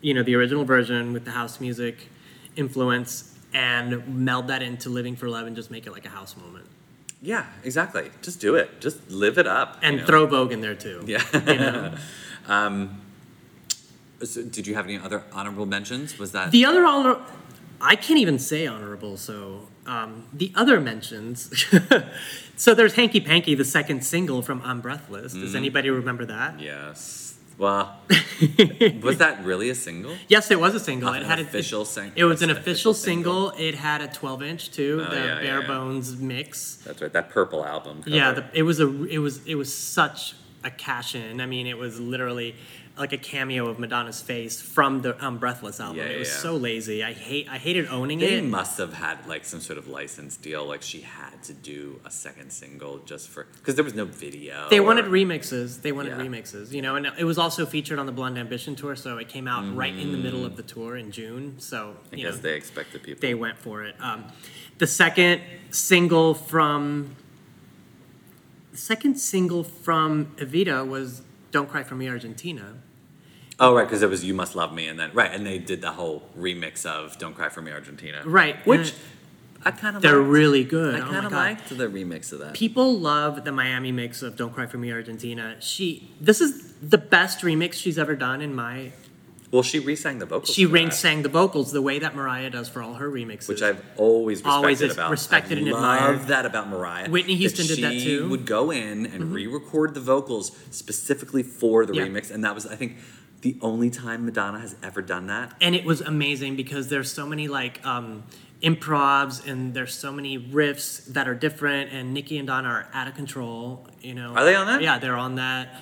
you know, the original version with the house music influence and meld that into Living for Love and just make it like a house moment. Yeah, exactly. Just do it. Just live it up. And you know? throw Vogue in there too. Yeah. You know? Um, so did you have any other honorable mentions? Was that The other honor, I can't even say honorable. So um, the other mentions. so there's Hanky Panky, the second single from I'm Breathless. Does anybody remember that? yes? Well, was that really a single? Yes, it was a single. An it had a- official single. It was an an official official single. single. It had a 12 inch too, Oh, the yeah, bare yeah. bones mix. That's right. That purple album. Cover. Yeah, the, it was a it was it was such a cash in. I mean, it was literally like a cameo of Madonna's face from the um, Breathless album. Yeah, it was yeah. so lazy. I hate I hated owning they it. They must have had like some sort of license deal. Like she had to do a second single just for because there was no video. They wanted remixes. They wanted Yeah. remixes, you know, and it was also featured on the Blonde Ambition tour, so it came out right in the middle of the tour in June. So I guess know, they expected people. they went for it. Um, the second single from the second single from Evita was "Don't Cry for Me, Argentina." Oh right, because it was "You Must Love Me" and then right, and they did the whole remix of "Don't Cry for Me, Argentina." Right, Which and I kind of they're liked. really good. I oh kind of liked the remix of that. People love the Miami mix of "Don't Cry for Me, Argentina." She, this is the best remix she's ever done in my. Well, she re-sang the vocals. She re sang the vocals the way that Mariah does for all her remixes. which I've always respected Always about. respected I and love that about Mariah. Whitney Houston did that too. Mm-hmm. would go in and re-record the vocals specifically for the Yeah. remix, and that was, I think, the only time Madonna has ever done that. and it was amazing because there's so many like um, improvs and there's so many riffs that are different and Nikki and Donna are out of control. You know, Are they on that? Yeah, they're on that.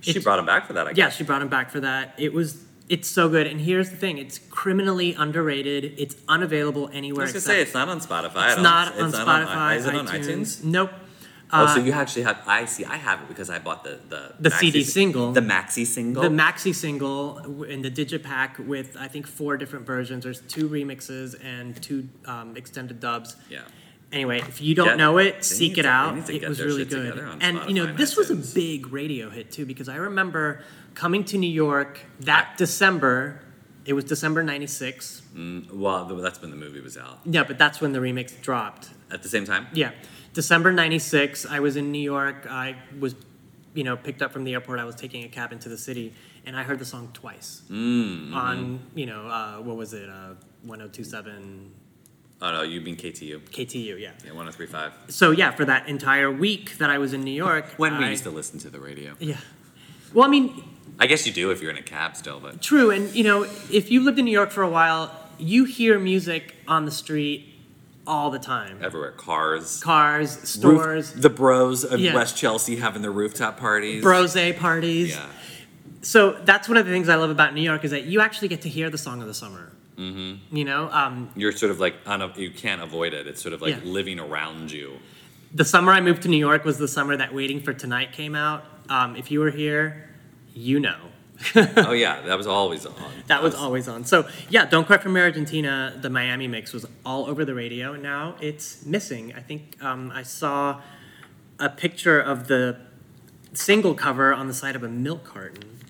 She It's- brought him back for that. I Yeah, she brought him back for that. It was. It's so good, and here's the thing: it's criminally underrated. It's unavailable anywhere. I was gonna say it's not on Spotify. It's don't- on it's Spotify. is it on iTunes. iTunes? Nope. Oh, Uh, so you actually have? I see. I have it because I bought the the The maxi CD single. the maxi single. The maxi single in the digipack with I think four different versions. There's two remixes and two um, extended dubs. yeah. Anyway, if you don't Get- know it, seek it to- out. It was really good. And you know, this was a big radio hit too because I remember coming to New York that December. It was December '96. Well, that's when the movie was out. Yeah, but that's when the remix dropped. At the same time. Yeah, December '96. I was in New York. I was, you know, picked up from the airport. I was taking a cab into the city, and I heard the song twice Mm, on you know uh, what was it uh, 1027 Oh no, you mean KTU? KTU yeah. Yeah, 1035. So yeah, for that entire week that I was in New York, When we I- used to listen to the radio. yeah. Well, I mean, I guess you do if you're in a cab still, but True, and you know, if you lived in New York for a while, you hear music on the street all the time. everywhere, cars, Cars, roof- stores, the bros of Yeah. West Chelsea having their rooftop parties. brose parties. Yeah. So that's one of the things I love about New York is that you actually get to hear the song of the summer. Mm-hmm. You know, um, You're sort of like on a, you can't avoid it. It's sort of like Yeah. living around you. the summer I moved to New York was the summer that Waiting for Tonight came out. Um, if you were here, you know. oh yeah, that was always on. That was always on. So yeah, "Don't Cry for Me, Argentina," the Miami mix was all over the radio, and now it's missing. I think um, I saw a picture of the single cover on the side of a milk carton.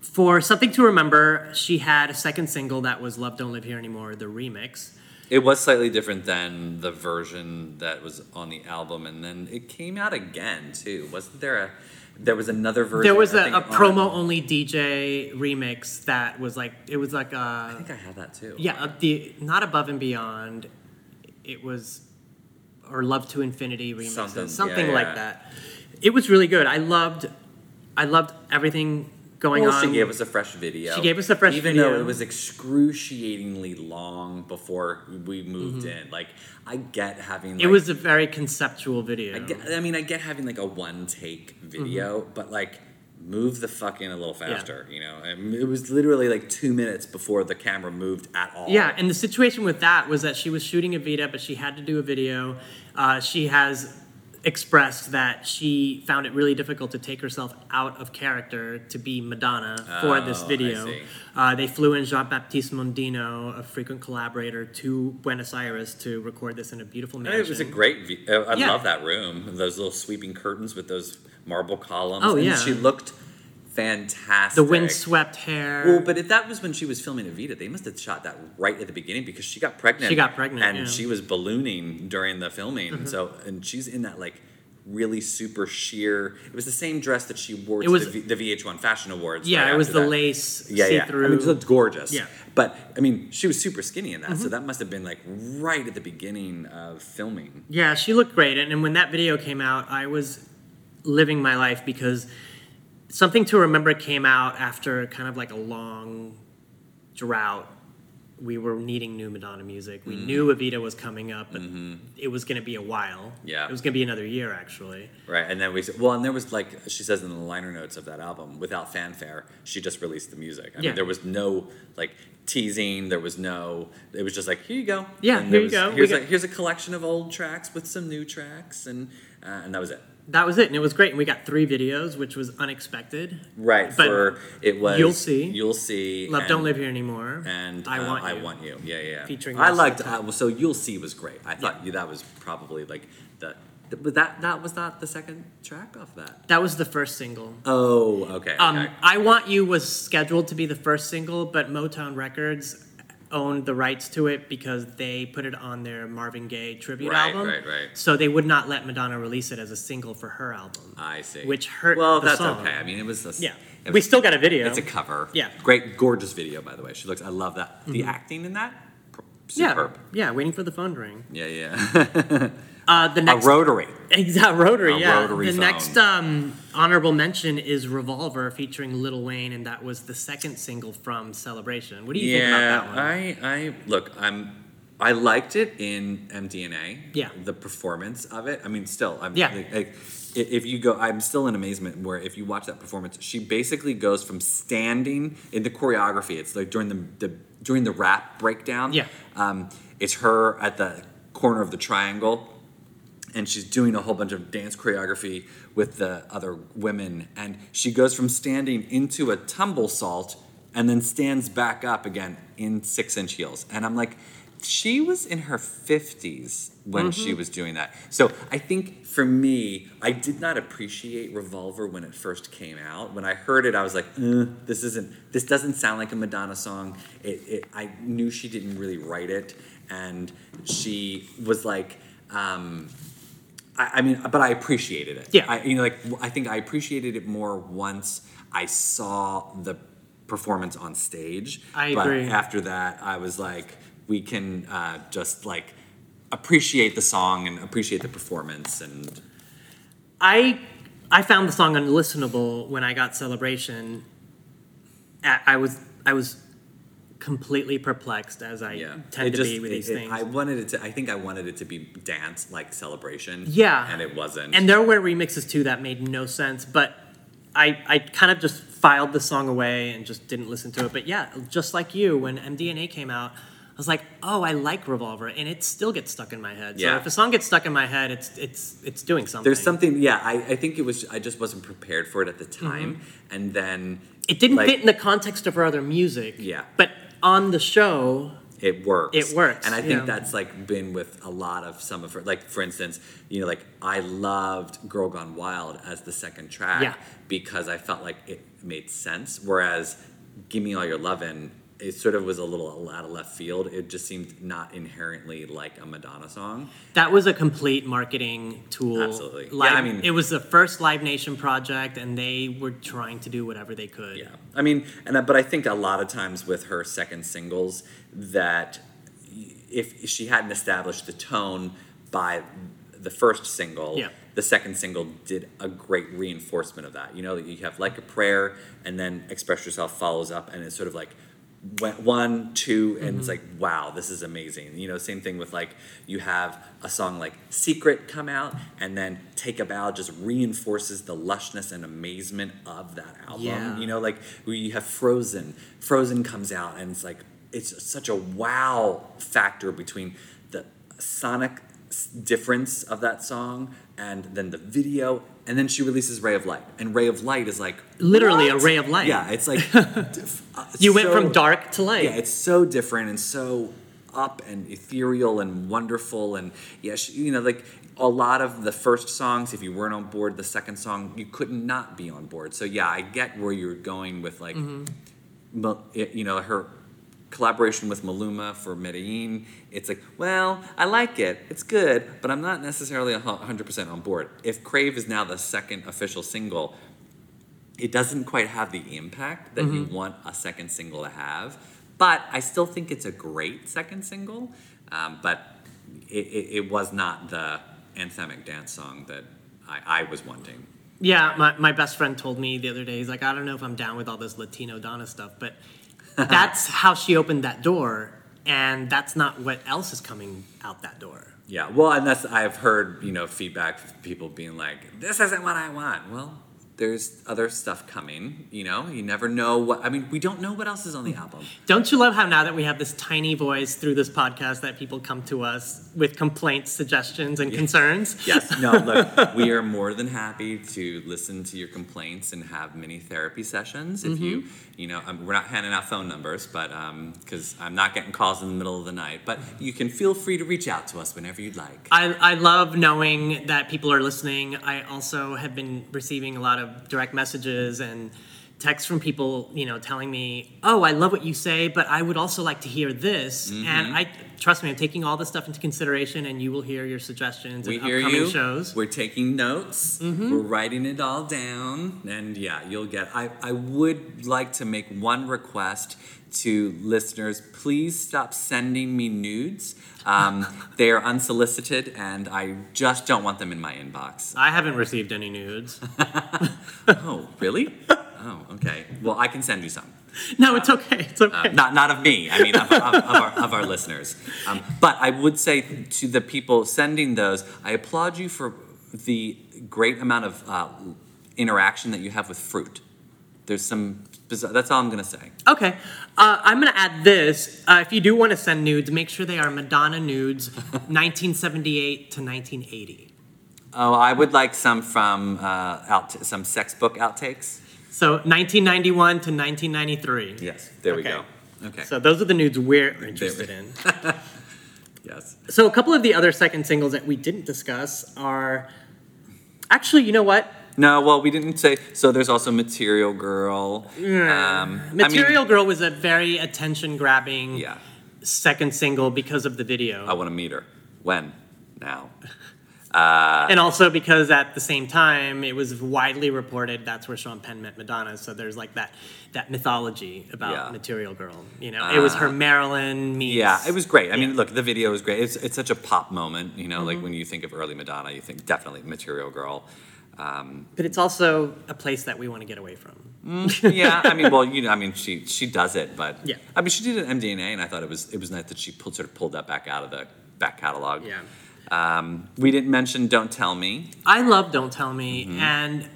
For something to remember, she had a second single that was "Love Don't Live Here Anymore," the remix. It was slightly different than the version that was on the album, and then it came out again too. Wasn't there a? There was another version. There was a, a promo only DJ remix that was like it was like a. I think I have that too. yeah uh, the not above and beyond. It was or Love to Infinity remix Something, something, yeah, like yeah. that. It was really good. I loved I loved everything going Well, on. she gave us a fresh video. She gave us a fresh even though it was excruciatingly long before we moved in. Like I get having. Like, Mm-hmm. it was a very conceptual video. I, get, I mean, I get having like a one take video, but like move the fuck in a little Mm-hmm. Yeah. faster. You know, And it was literally like two minutes before the camera moved at all. Yeah, and the situation with that was that she was shooting Evita, but she had to do a video. Uh, she has expressed that she found it really difficult to take herself out of character to be Madonna for this Oh, I video. Uh, they flew in Jean Baptiste Mondino, a frequent collaborator, to Buenos Aires to record this in a beautiful mansion. it was a great. vi- uh, I Yeah. love that room. Those little sweeping curtains with those marble columns. Oh, and yeah. she looked fantastic. the windswept hair. Well, but if that was when she was filming Evita, they must have shot that right at the beginning because she got pregnant. She got pregnant, and yeah. Mm-hmm. she was ballooning during the filming. And so, and she's in that like really super sheer. It was the same dress that she wore to was- the, v, the VH1 Fashion Awards. yeah, right it was the that. lace Yeah, yeah. I mean, it looked gorgeous. Yeah. Mm-hmm. But I mean, she was super skinny in that, so that must have been like right at the beginning of filming. Yeah, she looked great. And, and when that video came out, I was living my life because something to remember came out after kind of like a long drought. We were needing new Madonna music. We Mm-hmm. knew Evita was coming up, but it was going to be a while. Yeah. It was going to be another year, actually. Right, and then we said, well, and there was like she says in the liner notes of that album, without fanfare, she just released the music. I Yeah. mean, there was no like teasing, there was no, it was just like here you go. Yeah, And here there you was- go. We Here's got- a, here's a collection of old tracks with some new tracks, and uh, and that was it. That was it. And it was great. And we got three videos, which was unexpected. Right, But for it was You'll See. you'll see, Love and- Don't Live Here Anymore. and I uh, Want I You. want you. Yeah, yeah. Featuring I liked. Uh, well, so you'll see was great. I thought you, that was probably like the. the- But that that was not the second track off that. That was the first single. Oh, okay. Um, okay. I Want You was scheduled to be the first single, but Motown Records owned the rights to it because they put it on their Marvin Gaye tribute Right, album. right, right. So they would not let Madonna release it as a single for her album. I see. Which hurt Well, that's song. okay. I mean, it was a, Yeah. it We still got a video. It's a cover. Yeah. Great, gorgeous video, by the way. She looks. I love that. The mm-hmm. acting in that, pr- yeah, superb. yeah, waiting for the phone to ring. Yeah, yeah. Uh, the a next rotary. Exact rotary, A yeah. rotary the phone. next um, honorable mention is Revolver featuring Lil Wayne, and that was the second single from Celebration. What do you think about that one? I, I look. I'm. I liked it in MDNA. Yeah. The performance of it. I mean, still. I'm, Yeah. Like, like, if you go, I'm still in amazement. Where if you watch that performance, she basically goes from standing in the choreography. It's like during the, the during the rap breakdown. Yeah. Um, it's her at the corner of the triangle and she's doing a whole bunch of dance choreography with the other women and she goes from standing into a tumble salt and then stands back up again in six inch heels and i'm like she was in her 50s when she was doing that so i think for me i did not appreciate revolver when it first came out when i heard it i was like "Uh, this isn't this doesn't sound like a madonna song it, it, i knew she didn't really write it and she was like um, I, I mean, but I appreciated it. Yeah. I, you know, like I think I appreciated it more once I saw the performance on stage. I but agree. after that, I was like, we can uh, just like appreciate the song and appreciate the performance and I I found the song unlistenable when I got Celebration. I I was I was completely perplexed as I yeah, tend It to just- be with it- these it- things. I wanted it to. I think I wanted it to be dance like celebration. Yeah. and it wasn't. and there were remixes too that made no sense, but I I kind of just filed the song away and just didn't listen to it. But yeah, just like you, when MDNA came out, I was like, oh, I like Revolver, and it still gets stuck in my head. So Yeah. if a song gets stuck in my head, it's it's it's doing something. There's something. Yeah, I, I think it was. I just wasn't prepared for it at the mm-hmm. time, and then It didn't like, fit in the context of her other music. Yeah. But on the show, it works. It works, and I think yeah. that's like been with a lot of some of her. Like for instance, you know, like I loved "Girl Gone Wild" as the second track Yeah. because I felt like it made sense. Whereas "Give Me All Your Lovin'," it sort of was a little out of left field. It just seemed not inherently like a Madonna song. that was a complete marketing tool. Absolutely. Yeah, I mean- it was the first Live Nation project, and they were trying to do whatever they could. Yeah, I mean, and uh, but I think a lot of times with her second singles that if she hadn't established the tone by the first single, Yeah. the second single did a great reinforcement of that. You know, you have like a prayer, and then express yourself follows up, and it's sort of like one, two, and it's mm-hmm. like wow, this is amazing. You know, same thing with like you have a song like Secret come out, and then Take a Bow just reinforces the lushness and amazement of that album. Yeah. You know, like we have Frozen. Frozen comes out, and it's like it's such a wow factor between the sonic difference of that song and then the video and then she releases ray of light and ray of light is like Literally a ray of light. yeah it's like diff- uh, You went so- from dark to light. yeah it's so different and so up and ethereal and wonderful and yeah she, you know like a lot of the first songs if you weren't on board the second song you could not be on board so yeah i get where you're going with like Mm-hmm. It- you know her collaboration with Maluma for Medellin. It's like, well, I like it, it's good, but I'm not necessarily a 100% on board. If Crave is now the second official single, it doesn't quite have the impact that you want a second single to have. But I still think it's a great second single. Um, but it, it, it was not the anthemic dance song that I, I was wanting. Yeah, my, my best friend told me the other day, he's like, I don't know if I'm down with all this Latino Donna stuff, but that's how she opened that door, and that's not what else is coming out that door. Yeah, well, and that's I've heard you know feedback from people being like, "This isn't what I want." Well, there's other stuff coming. You know, you never know what. I mean, we don't know what else is on the mm. album. Don't you love how now that we have this tiny voice through this podcast that people come to us with complaints, suggestions, and concerns? Yes, no, look, we are more than happy to listen to your complaints and have mini therapy sessions. If you, you know, um, we're not handing out phone numbers, but because I'm not getting calls in the middle of the night, but you can feel free to reach out to us whenever you'd like. I, I love knowing that people are listening. I also have been receiving a lot of direct messages and texts from people, you know, telling me, "Oh, I love what you say, but I would also like to hear this." Mm-hmm. And I trust me, I'm taking all this stuff into consideration, and you will hear your suggestions We hear upcoming you. shows. We're taking notes. We're writing it all down, and yeah, you'll get. I I would like to make one request to listeners: please stop sending me nudes. Um, they are unsolicited, and I just don't want them in my inbox. I haven't received any nudes. Oh, really? Oh, okay. Well, I can send you some. no, it's okay. It's okay. Uh, not not of me. I mean, of, of, of, our, of our listeners. Um, but I would say to the people sending those, I applaud you for the great amount of uh, interaction that you have with fruit. There's some. bizarre- That's all I'm gonna say. Okay, uh, I'm gonna add this. Uh, if you do want to send nudes, make sure they are Madonna nudes, 1978 to 1980. Oh, I would like some from uh, out some sex book outtakes. So 1991 to 1993. Yes, there we go. Okay. So those are the nudes we're interested in. yes. So a couple of the other second singles that we didn't discuss are actually, you know what? No, well, we didn't say. So there's also Material Girl. Um, I mean, Material Girl was a very attention-grabbing yeah. second single because of the video. I want to meet her. When? Now. Uh, and also because at the same time it was widely reported that's where Sean Penn met Madonna. So there's like that that mythology about Yeah. Material Girl. You know, it was her Marilyn meets. yeah, it was great. I mean, look, the video was great. It's, it's such a pop moment, you know, Mm-hmm. like when you think of early Madonna, you think definitely Material Girl. Um, But it's also a place that we want to get away from. yeah, I mean, well, you know, I mean, she she does it, but Yeah. I mean, she did an MDNA, and I thought it was it was nice that she pulled, sort of pulled that back out of the back catalog. Yeah. Um, we didn't mention "Don't Tell Me." I love Don't Tell Me, and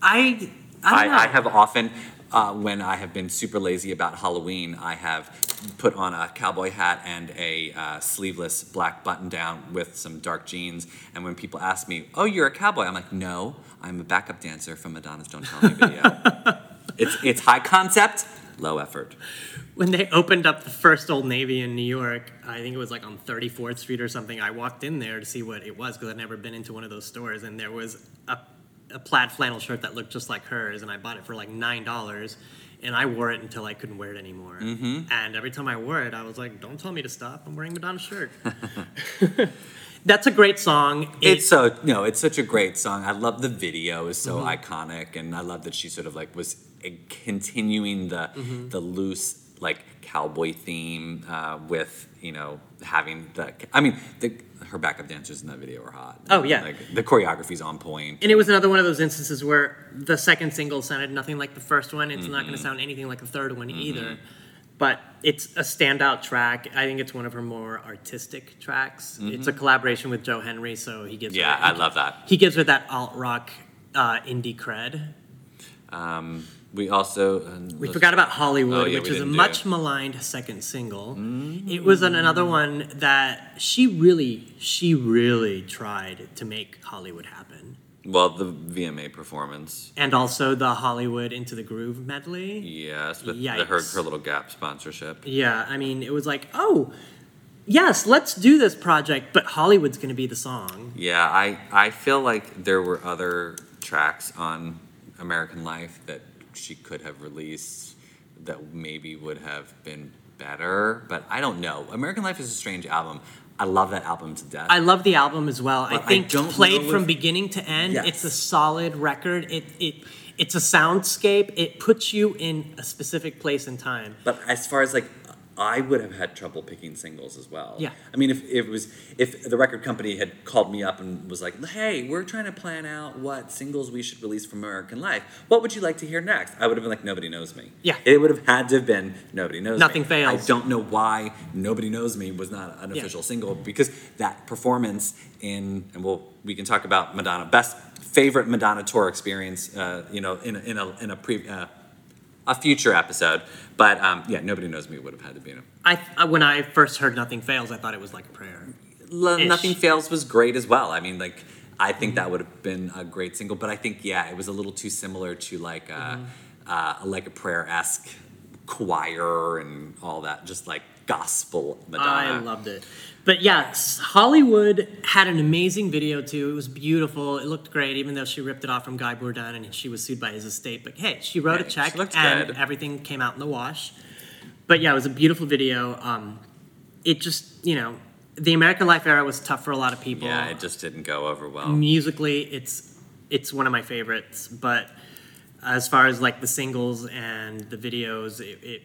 I I, I. I have often, uh, when I have been super lazy about Halloween, I have put on a cowboy hat and a uh, sleeveless black button down with some dark jeans. And when people ask me, "Oh, you're a cowboy," I'm like, "No, I'm a backup dancer from Madonna's "Don't Tell Me" video." it's it's high concept, low effort. When they opened up the first Old Navy in New York, I think it was like on 34th Street or something. I walked in there to see what it was because I'd never been into one of those stores, and there was a, a plaid flannel shirt that looked just like hers, and I bought it for like nine dollars. And I wore it until I couldn't wear it anymore. Mm-hmm. And every time I wore it, I was like, "Don't tell me to stop! I'm wearing Madonna's shirt." That's a great song. It- It's so no, it's such a great song. I love the video; is so Mm-hmm. iconic, and I love that she sort of like was uh, continuing the Mm-hmm. the loose like cowboy theme uh, with you know having the. I mean, the her backup dancers in that video were hot. Oh, yeah. like the choreography's on point. And it was another one of those instances where the second single sounded nothing like the first one. It's not going to sound anything like the third one either. But it's a standout track. I think it's one of her more artistic tracks. It's a collaboration with Joe Henry, so he gives Yeah, her, I love that. he gives her that alt rock uh, indie cred. Um, we also We forgot about Hollywood, Oh, yeah, which is a much maligned second single. Mm. It was an, another one that she really, she really tried to make Hollywood happen. well the VMA performance. And also the Hollywood Into the Groove medley. Yes, with the, her her little Gap sponsorship. Yeah, I mean, it was like, oh, yes, let's do this project, but Hollywood's going to be the song. Yeah, I I feel like there were other tracks on American Life that she could have released that maybe would have been better, but I don't know. American Life is a strange album. I love that album to death. I love the album as well. I But I think don't played from if- beginning to end, Yes. it's a solid record. It it it's a soundscape. It puts you in a specific place and time. but as far as like I would have had trouble picking singles as well. Yeah. I mean, if, if it was if the record company had called me up and was like, "Hey, we're trying to plan out what singles we should release from American Life. What would you like to hear next?" I would have been like, "Nobody knows me." Yeah. It would have had to have been "Nobody knows Nothing me." fails. I don't know why "Nobody Knows Me" was not an Yeah. official single because that performance in and we'll we can talk about Madonna best favorite Madonna tour experience. Uh, you know, in a, in a in a pre. Uh, a future episode, but um, yeah, nobody knows me would have had to be in a I when I first heard Nothing Fails, I thought it was like a prayer. Nothing Fails was great as well. I mean, like, I think that would have been a great single, but I think, yeah, it was a little too similar to like a, uh, like a prayer esque choir and all that, just like gospel Madonna. I loved it. But yes, Hollywood had an amazing video too. It was beautiful. It looked great, even though she ripped it off from Guy Bourdin and she was sued by his estate. But hey, she wrote a check and good. everything came out in the wash. But yeah, it was a beautiful video. Um, it just, you know, the American Life era was tough for a lot of people. Yeah, it just didn't go over well. musically it's it's one of my favorites but as far as like the singles and the videos it it,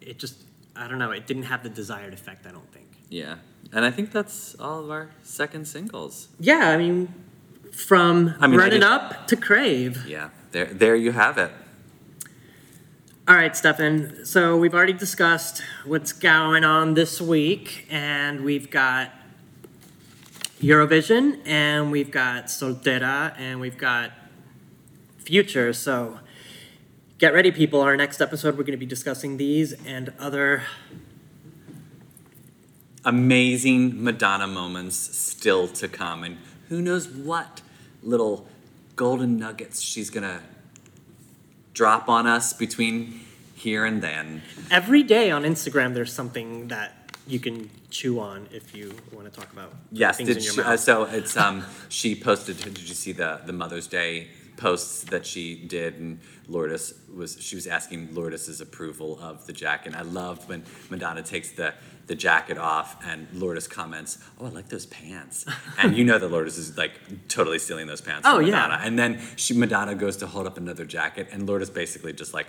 it just i don't know it didn't have the desired effect i don't think. Yeah, and I think that's all of our second singles. yeah i mean from I mean, I running up to crave. Yeah, there, there you have it. all right stefan. So we've already discussed what's going on this week and we've got eurovision and we've got soltera and we've got future so get ready people our next episode we're going to be discussing these and other amazing Madonna moments still to come, and who knows what little golden nuggets she's gonna drop on us between here and then. every day on instagram there's something that you can chew on if you want to talk about Yes, things did in your she, uh, so it's um she posted. Did you see the the Mother's Day posts that she did, and Lourdes was she was asking Lourdes's approval of the jacket. And I loved when Madonna takes the the jacket off and Lourdes comments, "Oh, I like those pants," and you know that Lourdes is like totally stealing those pants. Oh, from yeah. Madonna. And then she Madonna goes to hold up another jacket, and Lourdes basically just like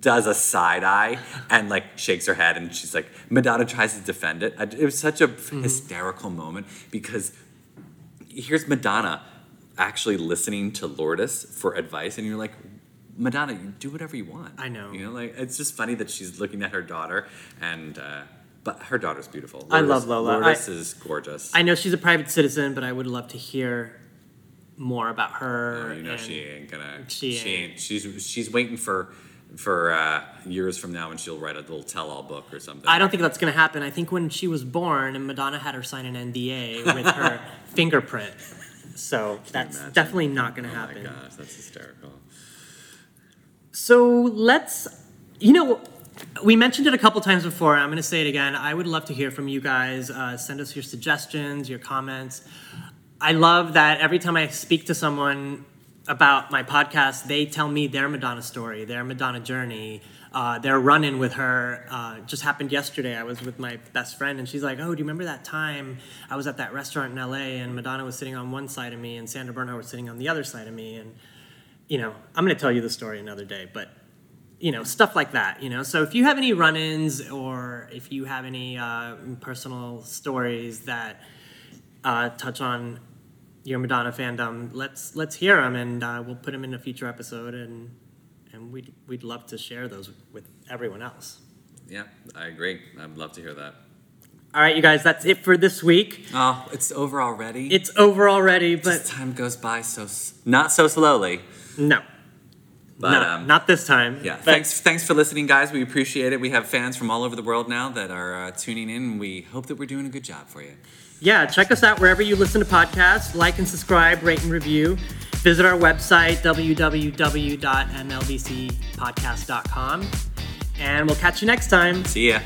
does a side eye and like shakes her head, and she's like Madonna tries to defend it. It was such a Mm-hmm. hysterical moment because here's Madonna actually listening to Lourdes for advice, and you're like, Madonna, you do whatever you want. I know. You know, like it's just funny that she's looking at her daughter, and uh, but her daughter's beautiful. I love Lola. Lourdes I- is gorgeous. I know she's a private citizen, but I would love to hear more about her. Oh, you know she ain't gonna. she She, ain't. ain't. She's she's waiting for for uh, years from now when she'll write a little tell-all book or something. I don't think that's going to happen. I think when she was born, and Madonna had her sign an NDA with her fingerprint. So that's imagine? definitely not going to Oh my happen. gosh, that's hysterical. So let's, you know, we mentioned it a couple times before. I'm going to say it again. I would love to hear from you guys. Uh, send us your suggestions, your comments. I love that every time I speak to someone about my podcast, they tell me their Madonna story, their Madonna journey, uh, their run in with her. Uh, just happened yesterday. I was with my best friend, and she's like, Oh, do you remember that time I was at that restaurant in LA and Madonna was sitting on one side of me and Sandra Bernhard was sitting on the other side of me? And you know, I'm going to tell you the story another day, but you know, stuff like that, you know. So if you have any run-ins or if you have any uh, personal stories that uh, touch on your Madonna fandom, let's let's hear them, and uh, we'll put them in a future episode, and and we'd we'd love to share those with everyone else. Yeah, I agree. I'd love to hear that. All right, you guys, that's it for this week. Oh, it's over already. It's over already, Just but time goes by so s- not so slowly. no, But no, um, not this time. Yeah, But- thanks thanks for listening, guys. We appreciate it. We have fans from all over the world now that are uh, tuning in. and We hope that we're doing a good job for you. Yeah, check us out wherever you listen to podcasts. Like and subscribe, rate and review. Visit our website, www.mldcpodcast.com. And we'll catch you next time. See ya.